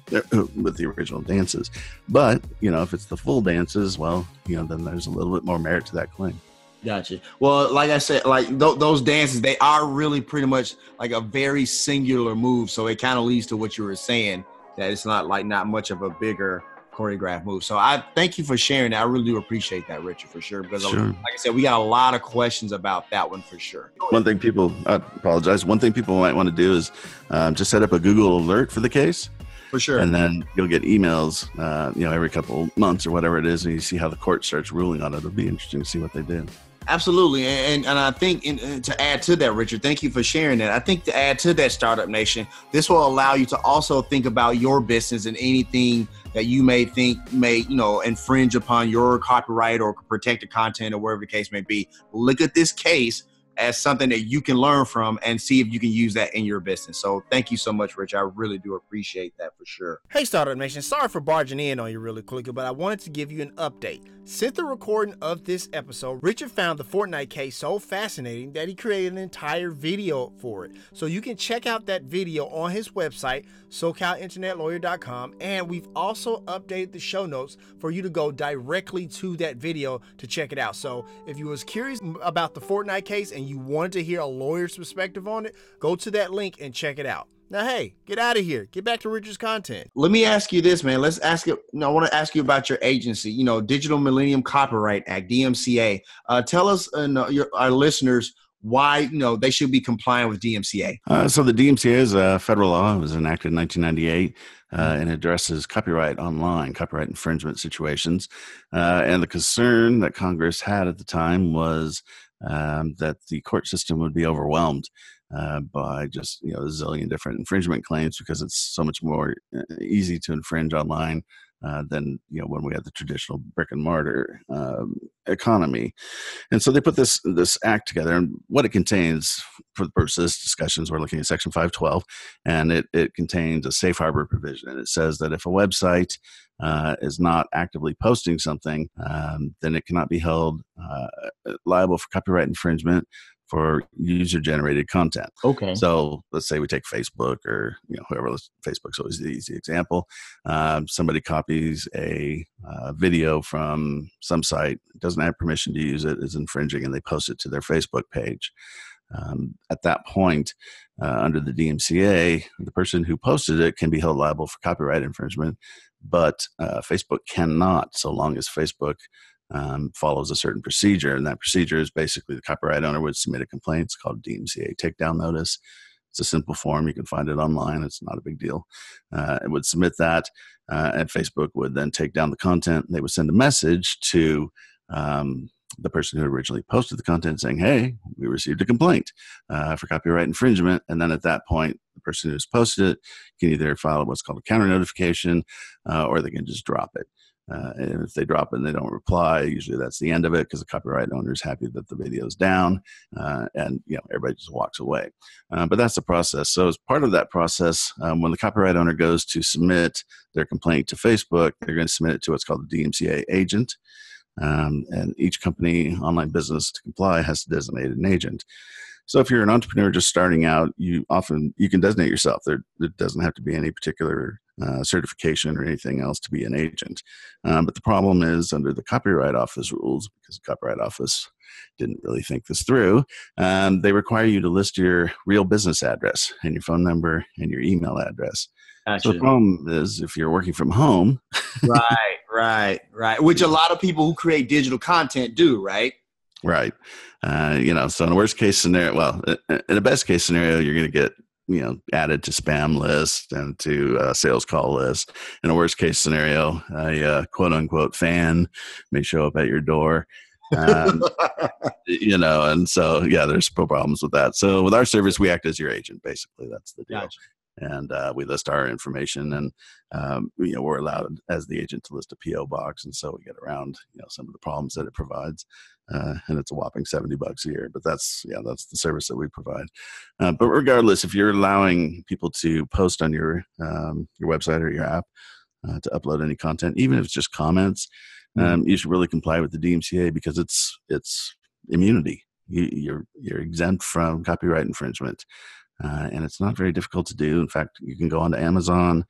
with the original dances. But you know, if it's the full dances, well, you know, then there's a little bit more merit to that claim. Gotcha. Well, like I said, like th- those dances, they are really pretty much like a very singular move. So it kind of leads to what you were saying that it's not like not much of a bigger choreographed move. So I thank you for sharing that. I really do appreciate that, Richard, for sure. Because Sure. like I said, we got a lot of questions about that one for sure. One thing people, I apologize. One thing people might want to do is um, just set up a Google alert for the case, For sure. and then you'll get emails, uh, you know, every couple months or whatever it is, and you see how the court starts ruling on it. It'll be interesting to see what they did. Absolutely, and and I think in, in- to add to that, Richard, thank you for sharing that. I think to add to that, Startup Nation, this will allow you to also think about your business and anything that you may think may you know infringe upon your copyright or protected content or whatever the case may be. Look at this case as something that you can learn from and see if you can use that in your business. So thank you so much, Rich. I really do appreciate that for sure. Hey, Startup Nation, sorry for barging in on you really quickly, but I wanted to give you an update. Since the recording of this episode, Richard found the Fortnite case so fascinating that he created an entire video for it. So you can check out that video on his website, SoCalInternetLawyer.com, and we've also updated the show notes for you to go directly to that video to check it out. So if you was curious about the Fortnite case and you wanted to hear a lawyer's perspective on it, go to that link and check it out. Now, hey, get out of here. Get back to Richard's content. Let me ask you this, man. Let's ask you. No, I want to ask you about your agency. You know, Digital Millennium Copyright Act (DMCA). Uh, tell us, and uh, your, our listeners, why you know they should be compliant with DMCA. Uh, so the DMCA is a federal law. It was enacted in 1998 uh, and addresses copyright online, copyright infringement situations. Uh, and the concern that Congress had at the time was um, that the court system would be overwhelmed uh, by just you know a zillion different infringement claims because it's so much more uh, easy to infringe online uh, than you know when we had the traditional brick and mortar um, economy. And so they put this this act together, and what it contains, for the purposes of we're looking at Section 512, and it it contains a safe harbor provision. And it says that if a website uh, is not actively posting something, um, then it cannot be held uh, liable for copyright infringement for user generated content. Okay. So let's say we take Facebook or you know whoever. let's- Facebook's always the easy example. Um, somebody copies a uh, video from some site, doesn't have permission to use it, is infringing, and they post it to their Facebook page. Um, at that point, uh, under the DMCA, the person who posted it can be held liable for copyright infringement, but uh, Facebook cannot, so long as Facebook um, follows a certain procedure. And that procedure is basically the copyright owner would submit a complaint. It's called DMCA takedown notice. It's a simple form. You can find it online. It's not a big deal. Uh, it would submit that, uh, and Facebook would then take down the content. They would send a message to um, the person who originally posted the content saying, Hey, we received a complaint uh, for copyright infringement. And then at that point, the person who's posted it can either file what's called a counter notification uh, or they can just drop it. Uh, and if they drop it and they don't reply, usually that's the end of it because the copyright owner is happy that the video is down, uh, and you know everybody just walks away. Uh, but that's the process. So as part of that process, um, when the copyright owner goes to submit their complaint to Facebook, they're going to submit it to what's called the DMCA agent, um, and each company, online business to comply, has to designate an agent. So if you're an entrepreneur just starting out, you often you can designate yourself. There, there doesn't have to be any particular uh, certification or anything else to be an agent. Um, but the problem is under the Copyright Office rules, because the Copyright Office didn't really think this through, um, they require you to list your real business address and your phone number and your email address. So the problem is if you're working from home, right, right, right. Which a lot of people who create digital content do, right? Right. Uh, you know, so in a worst case scenario, well, in a best case scenario, you're going to get you know added to spam list and to uh, sales call list. In a worst case scenario, a uh, quote unquote fan may show up at your door. Um, you know, and so yeah, there's problems with that. So with our service, we act as your agent. Basically, that's the deal. Gotcha. And uh, we list our information, and um, you know we're allowed as the agent to list a PO box, and so we get around you know some of the problems that it provides. Uh, and it's a whopping 70 bucks a year but that's yeah that's the service that we provide uh, but regardless if you're allowing people to post on your um, your website or your app uh, to upload any content even if it's just comments um, you should really comply with the DMCA because it's it's immunity. You, you're you're exempt from copyright infringement, uh, and it's not very difficult to do. In fact, you can go onto Amazon.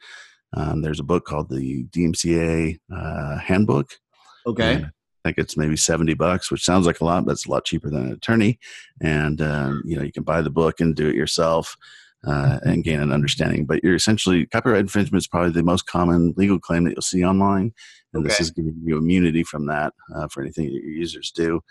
Um, there's a book called the DMCA uh, Handbook. Okay. Think it's maybe 70 bucks, which sounds like a lot, but it's a lot cheaper than an attorney. And, um, you know, you can buy the book and do it yourself uh, and gain an understanding. But you're essentially, copyright infringement is probably the most common legal claim that you'll see online. And this is giving you immunity from that uh, for anything that your users do.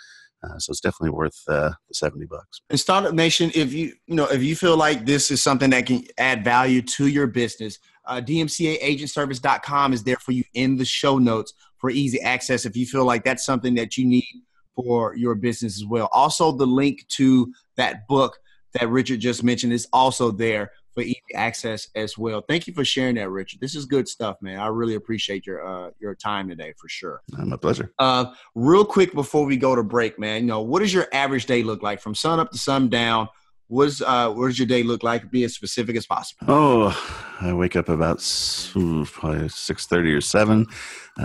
Uh, so it's definitely worth uh, the 70 bucks. And Startup Nation, if you you know if you feel like this is something that can add value to your business, uh, DMCAagentservice.com is there for you in the show notes for easy access. If you feel like that's something that you need for your business as well. Also, the link to that book that Richard just mentioned is also there for easy access as well. Thank you for sharing that, Richard. This is good stuff, man. I really appreciate your uh, your time today for sure. Uh, my pleasure. Uh, real quick before we go to break, man, you know, what does your average day look like from sun up to sundown? What's uh, what does your day look like? Be as specific as possible. Oh, I wake up about ooh, probably six thirty or seven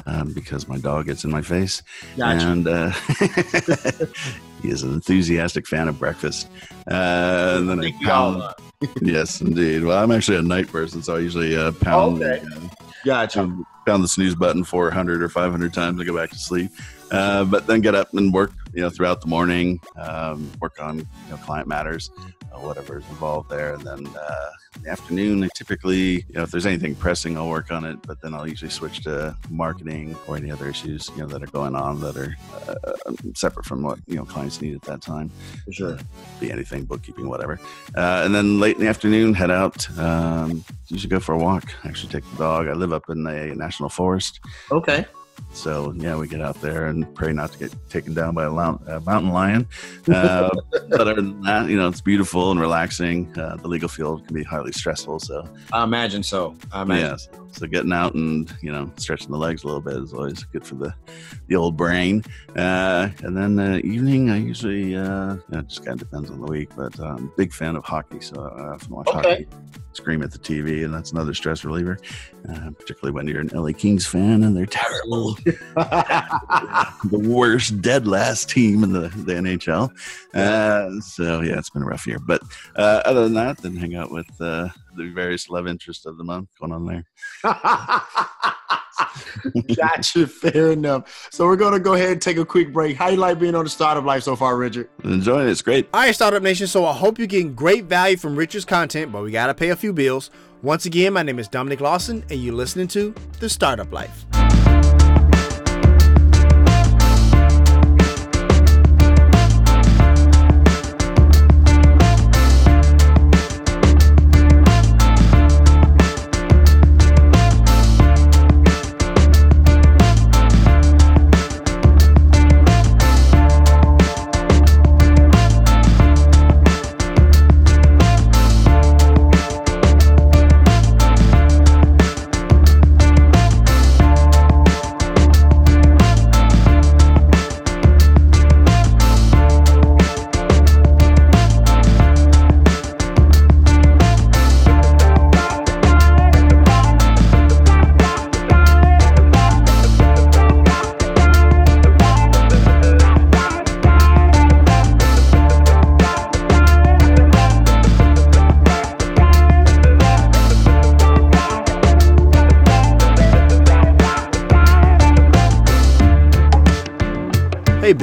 um, because my dog gets in my face, Gotcha. and uh, he is an enthusiastic fan of breakfast. Uh, and then I pound. yes, indeed. Well, I'm actually a night person, so I usually uh, pound, Okay. uh, Gotcha. pound pound the snooze button 400 or 500 times to go back to sleep. Uh, but then get up and work, you know, throughout the morning, um, work on you know, client matters, uh, whatever is involved there. And then uh, in the afternoon, I typically, you know, if there's anything pressing, I'll work on it. But then I'll usually switch to marketing or any other issues, you know, that are going on that are uh, separate from what you know clients need at that time For sure. be anything, bookkeeping, whatever. Uh, and then late in the afternoon, head out. Um, usually go for a walk. Actually, take the dog. I live up in a national forest, Okay. So yeah, we get out there and pray not to get taken down by a mountain lion. Uh, but other than that, you know, it's beautiful and relaxing. Uh, the legal field can be highly stressful, so I imagine so. I imagine. yes. So getting out and you know stretching the legs a little bit is always good for the the old brain. Uh, and then the evening, I usually uh, yeah, it just kind of depends on the week, but I'm a big fan of hockey, so I often watch Okay. hockey. Scream at the TV, and that's another stress reliever, uh, particularly when you're an LA Kings fan and they're terrible, the worst dead last team in the, the NHL. Uh, so yeah, it's been a rough year. But uh, other than that, then hang out with uh, the various love interests of the month going on there. gotcha. Fair enough. So we're gonna go ahead and take a quick break. How you like being on the startup life so far, Richard? Enjoying it. It's great. All right, Startup Nation. So I hope you're getting great value from Richard's content, but we got to pay a few bills. Once again, my name is Dominic Lawson, and you're listening to The Startup Life.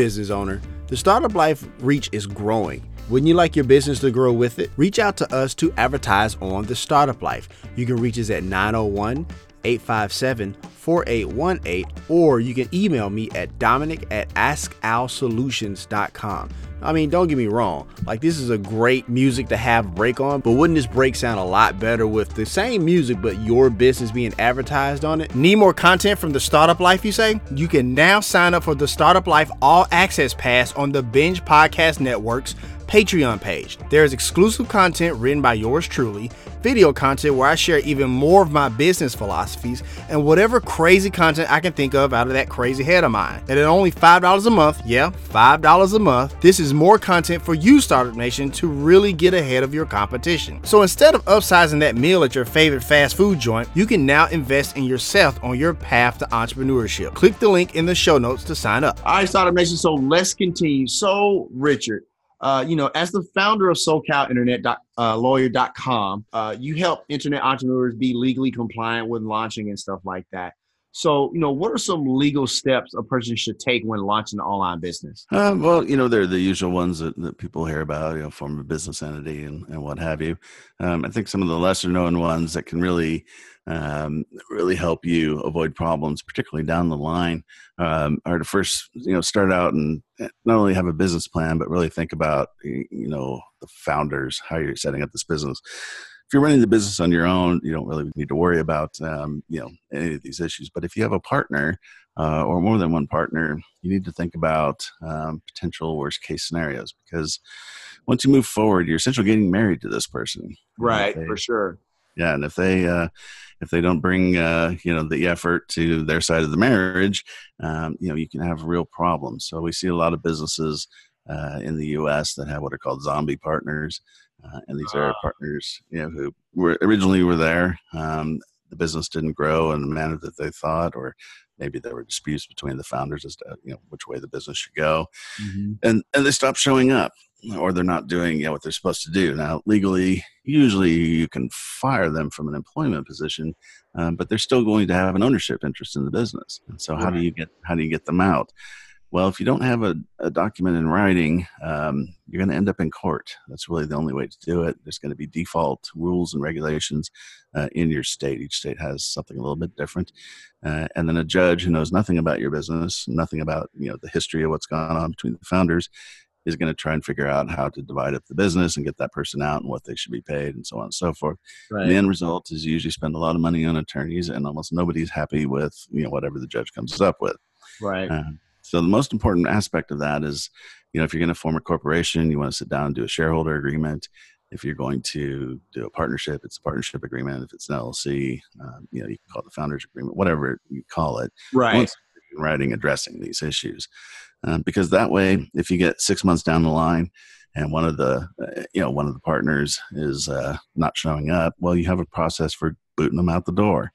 Business owner. The Startup Life reach is growing, Wouldn't you like your business to grow with it? Reach out to us to advertise on The Startup Life. You can reach us at 901 857 4818 or you can email me at dominic at askalsolutions.com. I mean, don't get me wrong, like this is a great music to have break on, but wouldn't this break sound a lot better with the same music but your business being advertised on it? Need more content from the Startup Life, you say? You can now sign up for the Startup Life All Access Pass on the Binge Podcast Network's Patreon page. There is exclusive content written by yours truly, video content where I share even more of my business philosophies, and whatever crazy content I can think of out of that crazy head of mine. And at only $5 a month, yeah, $5 a month, this is more content for you, Startup Nation, to really get ahead of your competition. So instead of upsizing that meal at your favorite fast food joint, you can now invest in yourself on your path to entrepreneurship. Click the link in the show notes to sign up. All right, Startup Nation. So let's continue. So, Richard, uh, you know, as the founder of SoCalInternetLawyer.com, uh, you help internet entrepreneurs be legally compliant with launching and stuff like that. So, you know, what are some legal steps a person should take when launching an online business? Uh, well, you know, they're the usual ones that, that people hear about, you know, form a business entity and, and what have you. Um, I think some of the lesser known ones that can really, um, really help you avoid problems, particularly down the line, um, are to first, you know, start out and eh, not only have a business plan, but really think about, you know, the founders, how you're setting up this business if you're running the business on your own, you don't really need to worry about um, you know any of these issues. But if you have a partner uh, or more than one partner, you need to think about um, potential worst case scenarios because once you move forward, you're essentially getting married to this person. Right, Okay. for sure. Yeah, and if they uh, if they don't bring uh, you know the effort to their side of the marriage, um, you know you can have real problems. So we see a lot of businesses uh, in the U.S. that have what are called zombie partners, uh, and these are Ah. partners you know who were originally were there. Um, the business didn't grow in the manner that they thought, or maybe there were disputes between the founders as to you know which way the business should go and and they stop showing up or they're not doing you know, what they're supposed to do. Now legally usually you can fire them from an employment position um, but they're still going to have an ownership interest in the business. And so how do you get how do you get them out? Well if you don't have a, a document in writing um, you're going to end up in court. That's really the only way to do it. There's going to be default rules and regulations uh, in your state. Each state has something a little bit different. Uh, and then a judge who knows nothing about your business nothing about you know the history of what's gone on between the founders is going to try and figure out how to divide up the business and get that person out and what they should be paid and so on and so forth. Right. And the end result is you usually spend a lot of money on attorneys and almost nobody's happy with you know whatever the judge comes up with. right. Uh, so the most important aspect of that is, you know, if you're going to form a corporation, you want to sit down and do a shareholder agreement. If you're going to do a partnership, it's a partnership agreement. If it's an LLC, um, you know, you can call it the founders agreement, whatever you call it right. once in writing addressing these issues um, because that way if you get six months down the line and one of the uh, you know one of the partners is uh, not showing up well you have a process for booting them out the door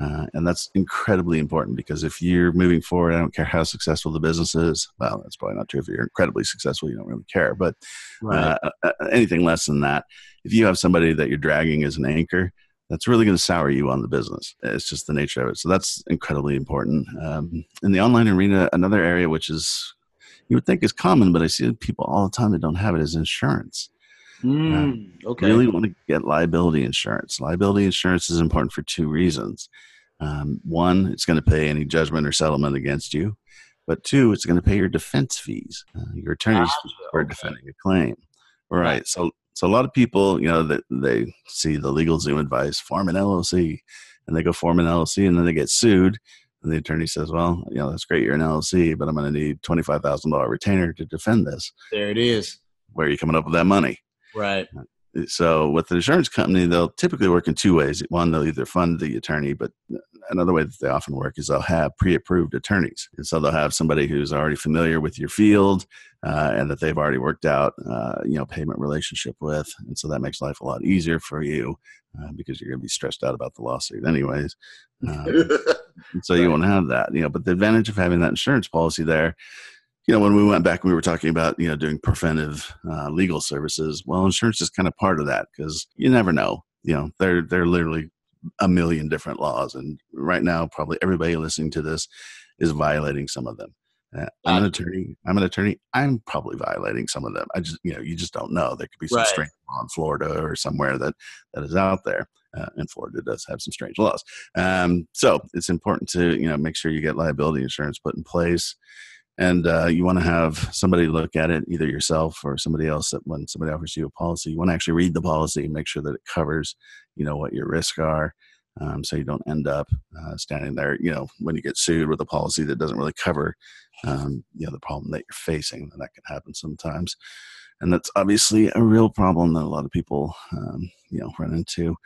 uh, and that's incredibly important because if you're moving forward i don't care how successful the business is well that's probably not true if you're incredibly successful you don't really care but right. uh, uh, anything less than that if you have somebody that you're dragging as an anchor that's really going to sour you on the business. It's just the nature of it. So that's incredibly important. Um, in the online arena another area which is you would think is common but i see people all the time that don't have it is insurance. Mm, okay. really want to get liability insurance. Liability insurance is important for two reasons. Um, one it's going to pay any judgment or settlement against you but two it's going to pay your defense fees uh, your attorney's fees for okay. defending a claim. Right. so so a lot of people you know that they see the LegalZoom advice form an llc and they go form an llc and then they get sued and the attorney says well you know that's great you're an llc but i'm going to need $25000 retainer to defend this There it is. where are you coming up with that money Right. so with the insurance company they'll typically work in two ways one they'll either fund the attorney but another way that they often work is they'll have pre-approved attorneys and so they'll have somebody who's already familiar with your field uh, and that they've already worked out uh, you know payment relationship with and so that makes life a lot easier for you uh, because you're going to be stressed out about the lawsuit anyways um, so you won't have that, you know. But the advantage of having that insurance policy there, you know, when we went back and we were talking about, you know, doing preventive uh, legal services, well, insurance is kind of part of that because you never know. You know, they're they're literally a million different laws, and right now, probably everybody listening to this is violating some of them. Uh, I'm an attorney. I'm an attorney. I'm probably violating some of them. I just, you know, you just don't know. There could be some Right. strange law in Florida or somewhere that that is out there. Uh, and Florida does have some strange laws. Um, so it's important to, you know, make sure you get liability insurance put in place. And uh, you want to have somebody look at it, either yourself or somebody else. That when somebody offers you a policy, you want to actually read the policy and make sure that it covers, you know, what your risks are, um, so you don't end up uh, standing there, you know, when you get sued with a policy that doesn't really cover, um, you know, the problem that you're facing. And that can happen sometimes, and that's obviously a real problem that a lot of people, um, you know, run into.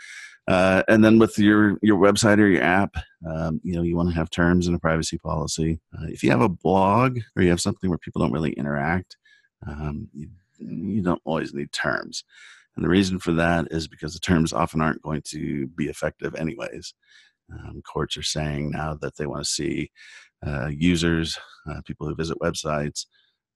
Uh, and then with your your website or your app, um, you know, you want to have terms and a privacy policy. Uh, if you have a blog or you have something where people don't really interact, um, you, you don't always need terms. And the reason for that is because the terms often aren't going to be effective, anyways. Um, courts are saying now that they want to see uh, users, uh, people who visit websites,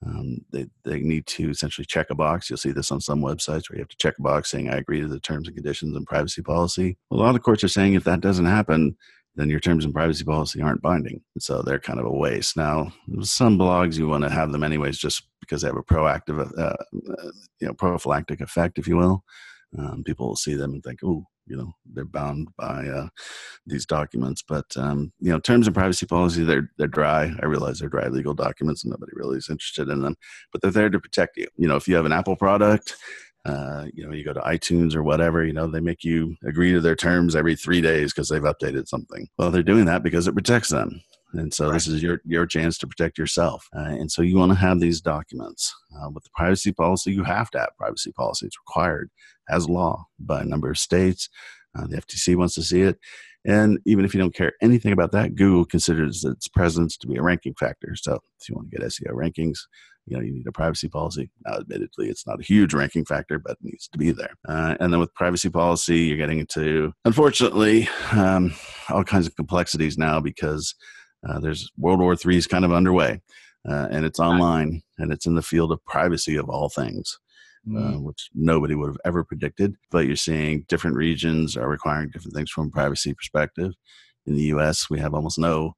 um, they, they need to essentially check a box. You'll see this on some websites where you have to check a box saying, I agree to the terms and conditions and privacy policy. A lot of courts are saying if that doesn't happen, then your terms and privacy policy aren't binding. So they're kind of a waste. Now, some blogs, you want to have them anyways just because they have a proactive, uh, uh, you know, prophylactic effect, if you will. Um, people will see them and think, oh, you know, they're bound by uh, these documents. But um, you know, terms and privacy policy, they're they're dry. I realize they're dry legal documents, and nobody really is interested in them. But they're there to protect you. You know, if you have an Apple product, uh, you know, you go to iTunes or whatever, you know, they make you agree to their terms every three days because they've updated something. Well, they're doing that because it protects them. And so this is your your chance to protect yourself. Uh, and so you want to have these documents. Uh, with the privacy policy, you have to have privacy policy. It's required as law by a number of states. Uh, the FTC wants to see it. And even if you don't care anything about that, Google considers its presence to be a ranking factor. So if you want to get SEO rankings, you know you need a privacy policy. Now, admittedly, it's not a huge ranking factor, but it needs to be there. Uh, and then with privacy policy, you're getting into, unfortunately, um, all kinds of complexities now because uh, there's World War III is kind of underway, uh, and it's online, and it's in the field of privacy of all things uh, which nobody would have ever predicted. But you're seeing different regions are requiring different things from a privacy perspective. In the U.S., we have almost no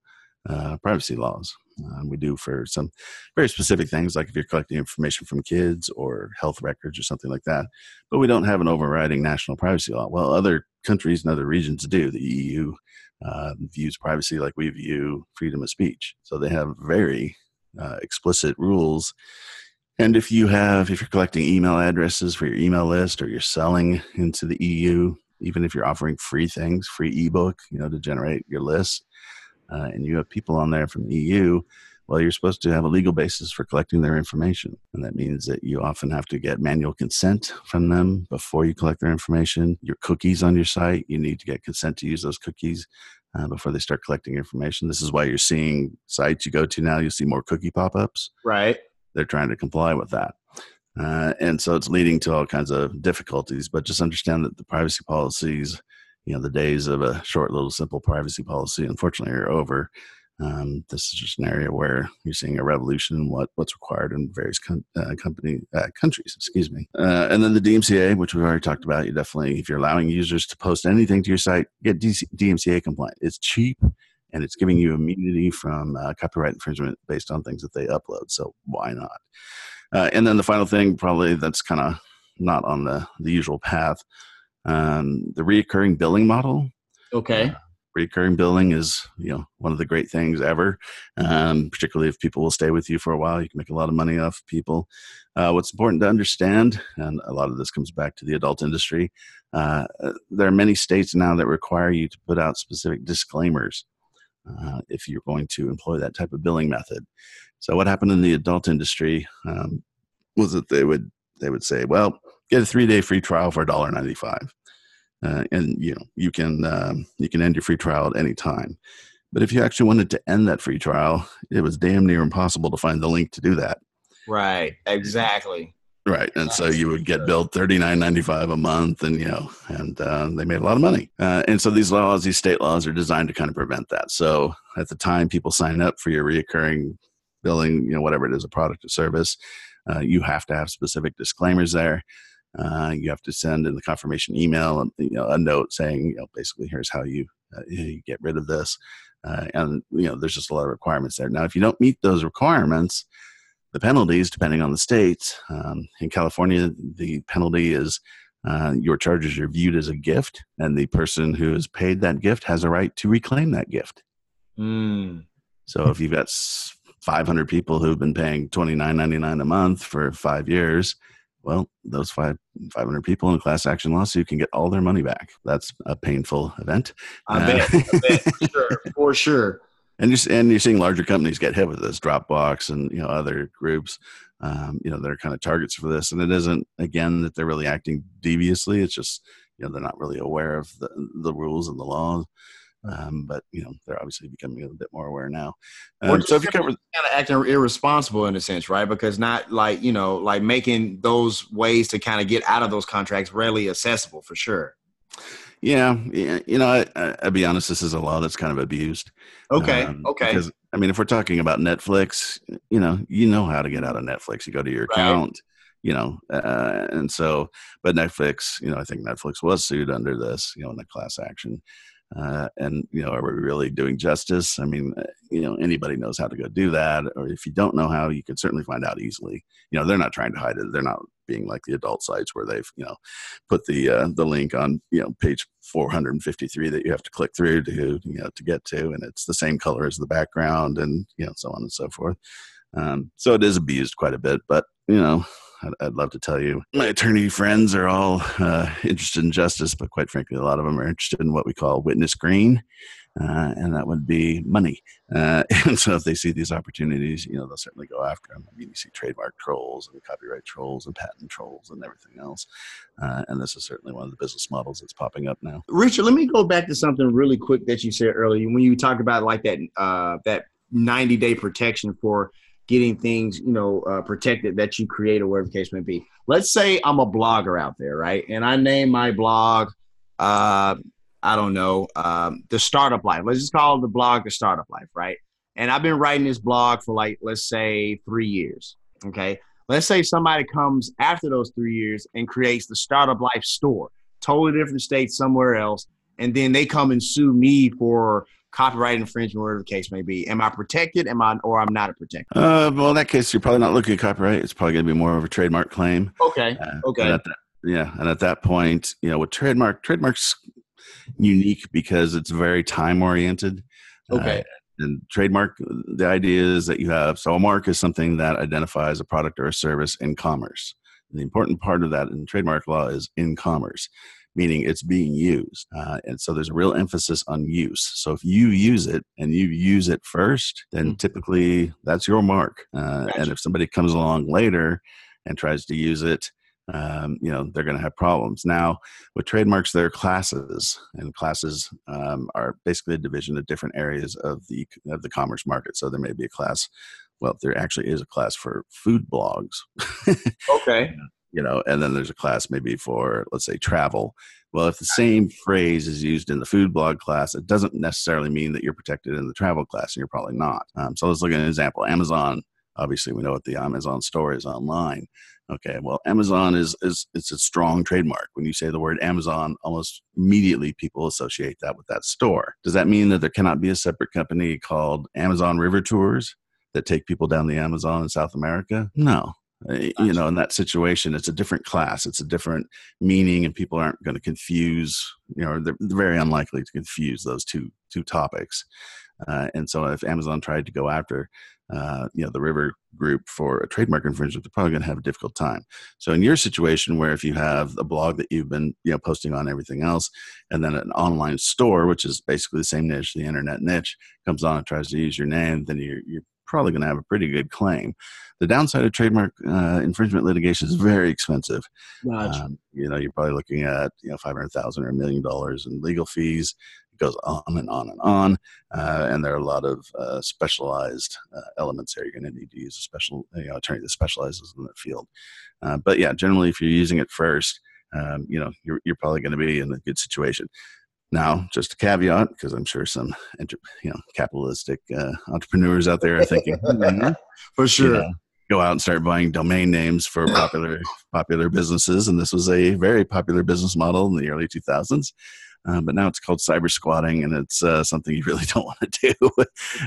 uh, privacy laws. Uh, we do for some very specific things, like if you're collecting information from kids or health records or something like that. But we don't have an overriding national privacy law. Well, other countries and other regions do. The EU uh, views privacy like we view freedom of speech. So they have very uh, explicit rules and if you have, if you're collecting email addresses for your email list or you're selling into the EU, even if you're offering free things, free ebook, you know, to generate your list, uh, and you have people on there from the EU, well, you're supposed to have a legal basis for collecting their information. And that means that you often have to get manual consent from them before you collect their information. Your cookies on your site, you need to get consent to use those cookies uh, before they start collecting information. This is why you're seeing sites you go to now, you see more cookie pop ups Right. they're trying to comply with that. Uh, and so it's leading to all kinds of difficulties. But just understand that the privacy policies, you know, the days of a short, little, simple privacy policy, unfortunately, are over. Um, this is just an area where you're seeing a revolution in what, what's required in various com- uh, company uh, countries. Excuse me. Uh, and then the DMCA, which we've already talked about. You definitely, if you're allowing users to post anything to your site, get DC- DMCA compliant. It's cheap and it's giving you immunity from uh, copyright infringement based on things that they upload. So why not? Uh, and then the final thing, probably that's kind of not on the, the usual path, um, the reoccurring billing model. Okay. Recurring billing is, you know, one of the great things ever. Um, particularly if people will stay with you for a while, you can make a lot of money off people. Uh, what's important to understand, and a lot of this comes back to the adult industry, uh, there are many states now that require you to put out specific disclaimers uh, if you're going to employ that type of billing method. So what happened in the adult industry um, was that they would they would say, well, get a three day free trial for $1.95. Uh, and you know you can um, you can end your free trial at any time. But if you actually wanted to end that free trial, it was damn near impossible to find the link to do that. Right. Exactly. Right, and so you would get billed thirty nine ninety five a month, and you know, and uh, they made a lot of money. Uh, and so these laws, these state laws, are designed to kind of prevent that. So at the time people sign up for your reoccurring billing, you know, whatever it is, a product or service, uh, you have to have specific disclaimers there. Uh, you have to send in the confirmation email, and you know, a note saying, you know, basically, here's how you uh, you get rid of this. uh, and you know there's just a lot of requirements there. Now, if you don't meet those requirements, the penalties, depending on the state, um, in California, the penalty is uh, your charges are viewed as a gift, and the person who has paid that gift has a right to reclaim that gift. Mm. So if you've got 500 people who've been paying 29.99 a month for five years, well, those five 500 people in a class action lawsuit can get all their money back. That's a painful event. I Uh, bet. I bet. For sure. For sure. and you're and you're seeing larger companies get hit with this dropbox and you know other groups um, you know they're kind of targets for this and it isn't again that they're really acting deviously it's just you know they're not really aware of the, the rules and the laws um, but you know they're obviously becoming a bit more aware now um, so if you simply cover kind of acting irresponsible in a sense, right? Because not like you know, like making those ways to kind of get out of those contracts readily accessible for sure. yeah, yeah you know I, I, i'll be honest this is a law that's kind of abused Okay. Um, okay. Because I mean, if we're talking about Netflix, you know, you know how to get out of Netflix. You go to your Right. account, you know, uh, and so, but Netflix, you know, I think Netflix was sued under this, you know, in a class action. Uh, and you know, are we really doing justice? I mean, uh, you know, anybody knows how to go do that, or if you don't know how, you can certainly find out easily. You know, they're not trying to hide it. They're not being like the adult sites where they've you know put the uh, the link on you know page 453 that you have to click through to you know to get to, and it's the same color as the background, and you know so on and so forth. Um, so it is abused quite a bit, but you know. I'd, I'd love to tell you, my attorney friends are all uh, interested in justice, but quite frankly, a lot of them are interested in what we call witness green, uh, and that would be money. Uh, and so, if they see these opportunities, you know, they'll certainly go after them. I mean, you see trademark trolls and copyright trolls and patent trolls and everything else, uh, and this is certainly one of the business models that's popping up now. Richard, let me go back to something really quick that you said earlier when you talked about like that uh, that 90 day protection for getting things you know uh, protected that you create or whatever the case may be. Let's say I'm a blogger out there, right? And I name my blog, uh, I don't know, um, the Startup Life. Let's just call the blog the Startup Life, right? And I've been writing this blog for like let's say three years. Okay, let's say somebody comes after those three years and creates the Startup Life store, totally different state somewhere else, and then they come and sue me for copyright infringement, whatever the case may be. Am I protected? Am I or I'm not a protected? Uh, well, in that case, you're probably not looking at copyright. It's probably going to be more of a trademark claim. Okay. Uh, Okay. and at that- yeah, and at that point, you know, with trademark, trademarks unique because it's very time oriented. Okay. and trademark, the idea is that you have so a mark is something that identifies a product or a service in commerce. The important part of that in trademark law is in commerce, meaning it's being used, uh, and so there's a real emphasis on use. So if you use it and you use it first, then typically that's your mark. Uh, And if somebody comes along later and tries to use it, um, you know they're going to have problems. Now, with trademarks, there are classes, and classes um, are basically a division of different areas of the of the commerce market. So there may be a class. Well, there actually is a class for food blogs, Okay. You know, and then there's a class maybe for let's say travel. Well, if the same phrase is used in the food blog class, it doesn't necessarily mean that you're protected in the travel class, and you're probably not. Um, so let's look at an example. Amazon. Obviously, we know what the Amazon store is online. Okay, well, Amazon is is it's a strong trademark. When you say the word Amazon, almost immediately people associate that with that store. Does that mean that there cannot be a separate company called Amazon River Tours that take people down the Amazon in South America? No. Uh, You know, in that situation, it's a different class. It's a different meaning, and people aren't going to confuse. You know, they're, they're very unlikely to confuse those two two topics. Uh, and so, if Amazon tried to go after uh, you know the river group for a trademark infringement they're probably going to have a difficult time so in your situation where if you have a blog that you've been you know posting on everything else and then an online store which is basically the same niche the internet niche comes on and tries to use your name then you're, you're probably going to have a pretty good claim the downside of trademark uh, infringement litigation is very expensive Gotcha. um, you know you're probably looking at you know 500000 or a million dollars in legal fees it goes on and on and on uh, and there are a lot of uh, specialized uh, elements there. You're going to need to use a special you know, attorney that specializes in that field. Uh, but yeah, generally, if you're using it first, um, you know, you're, you're probably going to be in a good situation. Now, just a caveat, because I'm sure some you know capitalistic uh, entrepreneurs out there are thinking, "Hmm, For you sure. know, go out and start buying domain names for popular popular businesses and this was a very popular business model in the early 2000s uh, but now it's called cyber squatting, and it's uh, something you really don't want to do.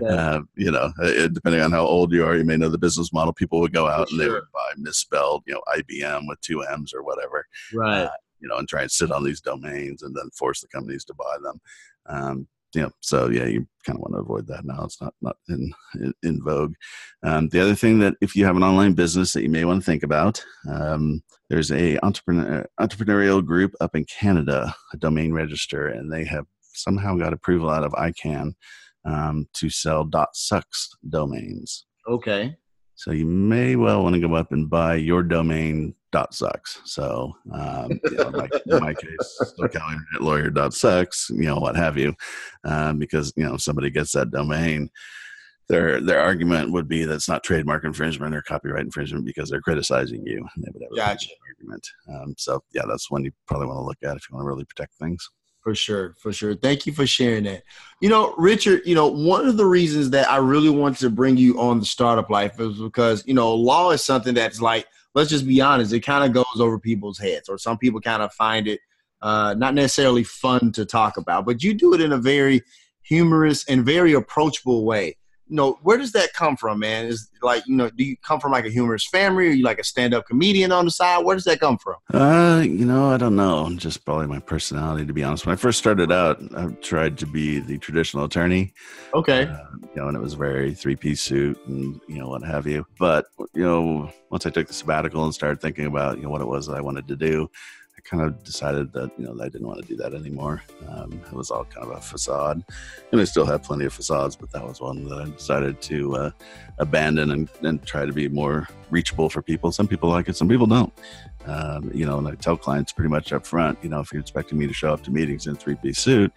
uh, you know, it, depending on how old you are, you may know the business model. People would go out and they would buy misspelled, you know, IBM with two M's or whatever Right. You know, and try and sit on these domains and then force the companies to buy them. Um, you know, so yeah, you kind of want to avoid that now. It's not not in in, in vogue. Um, the other thing that if you have an online business that you may want to think about, um, there's a entrepreneur, entrepreneurial group up in Canada, a domain register, and they have somehow got approval out of ICANN um, to sell .sucks domains. Okay. So you may well want to go up and buy your domain dot sucks. So um, you know, in, my, in my case, lawyer dot sucks, you know, what have you, um, because you know if somebody gets that domain. Their, their argument would be that's not trademark infringement or copyright infringement because they're criticizing you. They would have Gotcha. argument. Um, so yeah, that's one you probably want to look at if you want to really protect things. For sure, for sure. Thank you for sharing that. You know, Richard, you know, one of the reasons that I really wanted to bring you on the startup life is because, you know, law is something that's like, let's just be honest, it kind of goes over people's heads, or some people kind of find it uh, not necessarily fun to talk about, but you do it in a very humorous and very approachable way. You know, where does that come from, man? Is like, you know, do you come from like a humorous family? Or you like a stand-up comedian on the side? Where does that come from? Uh, you know, I don't know. Just probably my personality, to be honest. When I first started out, I tried to be the traditional attorney. Okay. Uh, you know, and it was very three piece suit and you know what have you. But you know, once I took the sabbatical and started thinking about you know what it was that I wanted to do, kind of decided that you know I didn't want to do that anymore. Um, it was all kind of a facade, and I still have plenty of facades, but that was one that I decided to uh, abandon and, and try to be more reachable for people. Some people like it, some people don't. Um, you know, and I tell clients pretty much up front, you know, if you're expecting me to show up to meetings in a three piece suit,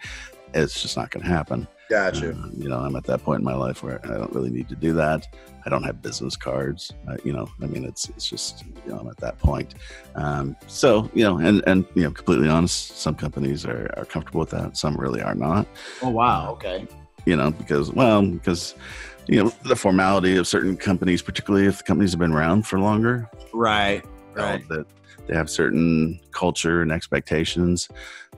it's just not going to happen. Gotcha. Uh, you know, I'm at that point in my life where I don't really need to do that. I don't have business cards. Uh, you know, I mean, it's it's just you know I'm at that point. Um, so you know, and and you know, completely honest, some companies are are comfortable with that. Some really are not. Oh, wow. Okay. You know, because well, because you know the formality of certain companies, particularly if the companies have been around for longer, Right. you know, Right. that they have certain culture and expectations,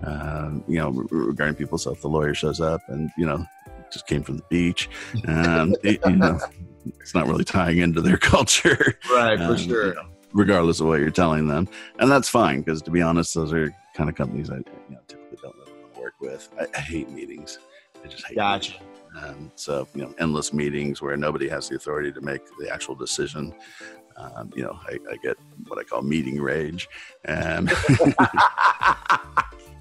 um, you know, regarding people. So if the lawyer shows up and, you know, just came from the beach, um, it- you know, it's not really tying into their culture. Right, for um, sure. you know, regardless of what you're telling them. And that's fine because to be honest, those are kind of companies I you know, typically don't really want to work with. I, I hate meetings. I just hate Gotcha. meetings. Um, so, you know, endless meetings where nobody has the authority to make the actual decision. Um, you know, I, I get what I call meeting rage. And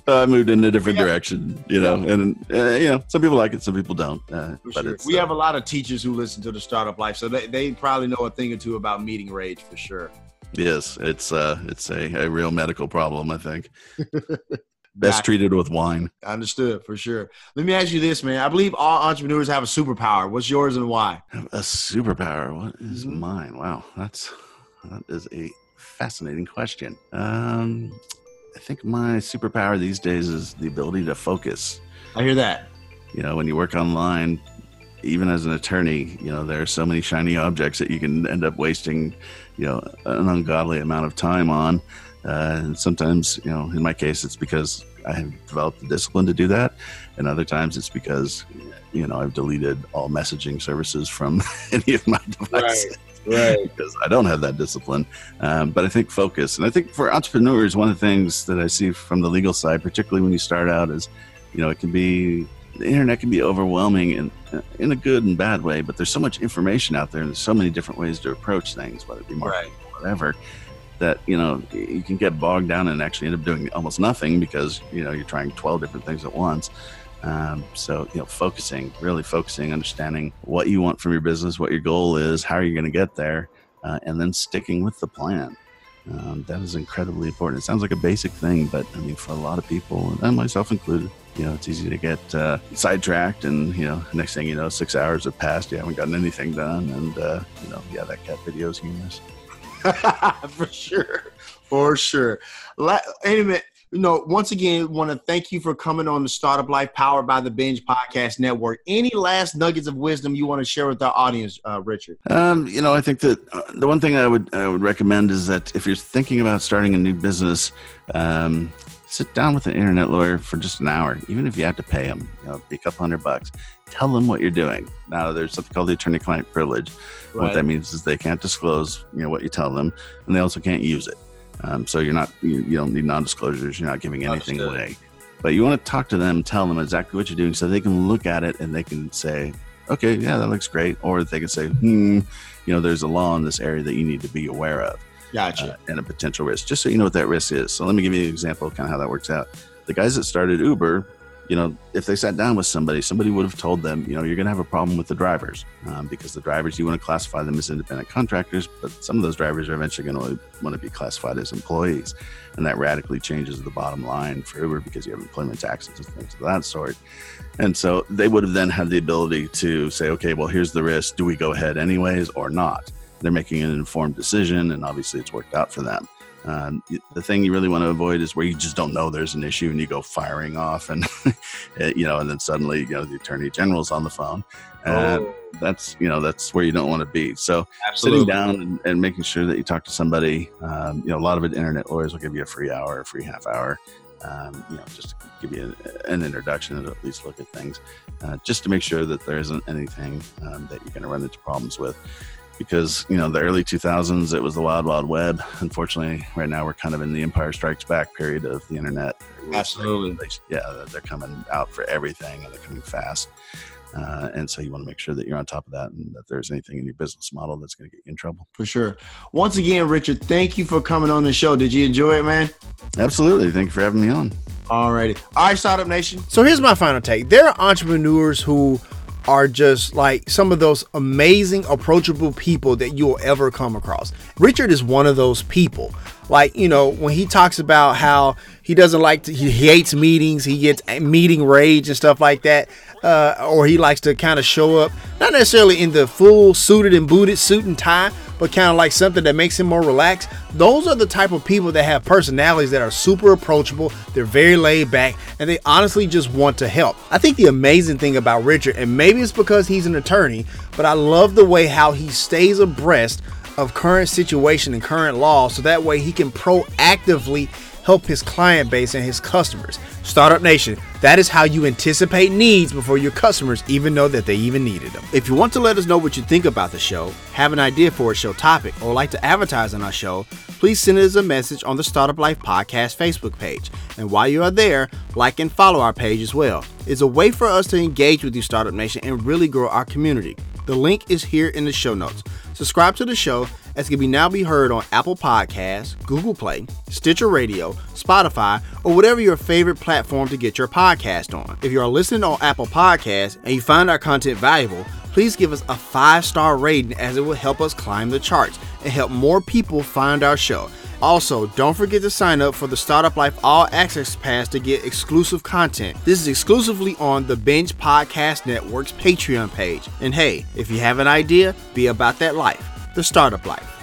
so I moved in a different direction, you know, and, uh, you know, some people like it, some people don't. Uh, but sure. We uh, have a lot of teachers who listen to the startup life, so they, they probably know a thing or two about meeting rage for sure. Yes, it's uh, it's a, a real medical problem. I think best treated with wine. Understood for sure. Let me ask you this, man. I believe all entrepreneurs have a superpower. What's yours and why? A superpower. What is Mhm. mine? Wow, that's that is a fascinating question. Um, I think my superpower these days is the ability to focus. I hear that. You know, when you work online, even as an attorney, you know there are so many shiny objects that you can end up wasting, you know, an ungodly amount of time on. Uh, and sometimes, you know, in my case, it's because I have developed the discipline to do that, and other times it's because, you know, I've deleted all messaging services from any of my devices Right. because I don't have that discipline. Um, but I think focus, and I think for entrepreneurs, one of the things that I see from the legal side, particularly when you start out, is you know it can be the internet can be overwhelming in in a good and bad way. But there's so much information out there, and there's so many different ways to approach things, whether it be marketing or whatever. That you know you can get bogged down and actually end up doing almost nothing because you know you're trying 12 different things at once. Um, so you know, focusing, really focusing, understanding what you want from your business, what your goal is, how are you going to get there, uh, and then sticking with the plan. Um, that is incredibly important. It sounds like a basic thing, but I mean, for a lot of people, and myself included, you know, it's easy to get uh, sidetracked, and you know, next thing you know, six hours have passed, you haven't gotten anything done, and uh, you know, yeah, that cat video is humorous. for sure. For sure. La- anyway, you know, once again, want to thank you for coming on the Startup Life powered by the Binge Podcast Network. Any last nuggets of wisdom you want to share with our audience, uh, Richard? Um, you know, I think that uh, the one thing I would I would recommend is that if you're thinking about starting a new business, um, sit down with an internet lawyer for just an hour, even if you have to pay them, you know, be a couple hundred bucks. Tell them what you're doing. Now, there's something called the attorney-client privilege. What that means is they can't disclose, you know, what you tell them, and they also can't use it. Um, so you're not, you, you don't need non-disclosures. You're not giving anything Understood. away. But you want to talk to them, tell them exactly what you're doing, so they can look at it and they can say, "Okay, yeah, that looks great," or they can say, "Hmm, you know, there's a law in this area that you need to be aware of." Gotcha. uh, and a potential risk, just so you know what that risk is. So let me give you an example of kind of how that works out. The guys that started Uber, you know, if they sat down with somebody, somebody would have told them, you know, you're going to have a problem with the drivers um, because the drivers, you want to classify them as independent contractors, but some of those drivers are eventually going to want to be classified as employees. And that radically changes the bottom line for Uber because you have employment taxes and things of that sort. And so they would have then had the ability to say, okay, well, here's the risk. Do we go ahead anyways or not? They're making an informed decision, and obviously it's worked out for them. Um, the thing you really want to avoid is where you just don't know there's an issue and you go firing off, and eh, you know, and then suddenly you know the attorney general's on the phone. Uh, Oh, That's you know that's where you don't want to be. So absolutely. sitting down and, and making sure that you talk to somebody. Um, you know, a lot of it, internet lawyers will give you a free hour, a free half hour. Um, you know, just to give you a, an introduction and at least look at things, uh, just to make sure that there isn't anything um, that you're going to run into problems with. Because you know, the early 2000s, it was the wild, wild web. Unfortunately, right now we're kind of in the Empire Strikes Back period of the internet. Absolutely. Yeah, they're coming out for everything, and they're coming fast. Uh, and so you want to make sure that you're on top of that and that there's anything in your business model that's going to get you in trouble. For sure. Once again, Richard, thank you for coming on the show. Did you enjoy it, man? Absolutely. Thank you for having me on. Alrighty. All right, Startup Nation. So here's my final take. There are entrepreneurs who are just like some of those amazing, approachable people that you'll ever come across. Richard is one of those people. Like, you know, when he talks about how he doesn't like to, he hates meetings, he gets eh, meeting rage and stuff like that, uh, or he likes to kind of show up, not necessarily in the full suited and booted suit and tie, but kind of like something that makes him more relaxed. Those are the type of people that have personalities that are super approachable, they're very laid back, and they honestly just want to help. I think the amazing thing about Richard, and maybe it's because he's an attorney, but I love the way how he stays abreast of current situation and current law so that way he can proactively help his client base and his customers. Startup Nation, that is how you anticipate needs before your customers even know that they even needed them. If you want to let us know what you think about the show, have an idea for a show topic, or like to advertise on our show, please send us a message on the Startup Life Podcast Facebook page. And while you are there, like and follow our page as well. It's a way for us to engage with you, Startup Nation, and really grow our community. The link is here in the show notes. Subscribe to the show as can be now be heard on Apple Podcasts, Google Play, Stitcher Radio, Spotify, or whatever your favorite platform to get your podcast on. If you are listening on Apple Podcasts and you find our content valuable, please give us a five star rating as it will help us climb the charts and help more people find our show. Also, don't forget to sign up for the Startup Life All Access Pass to get exclusive content. This is exclusively on the Binge Podcast Network's Patreon page. And hey, if you have an idea, be about that life. The Startup Life.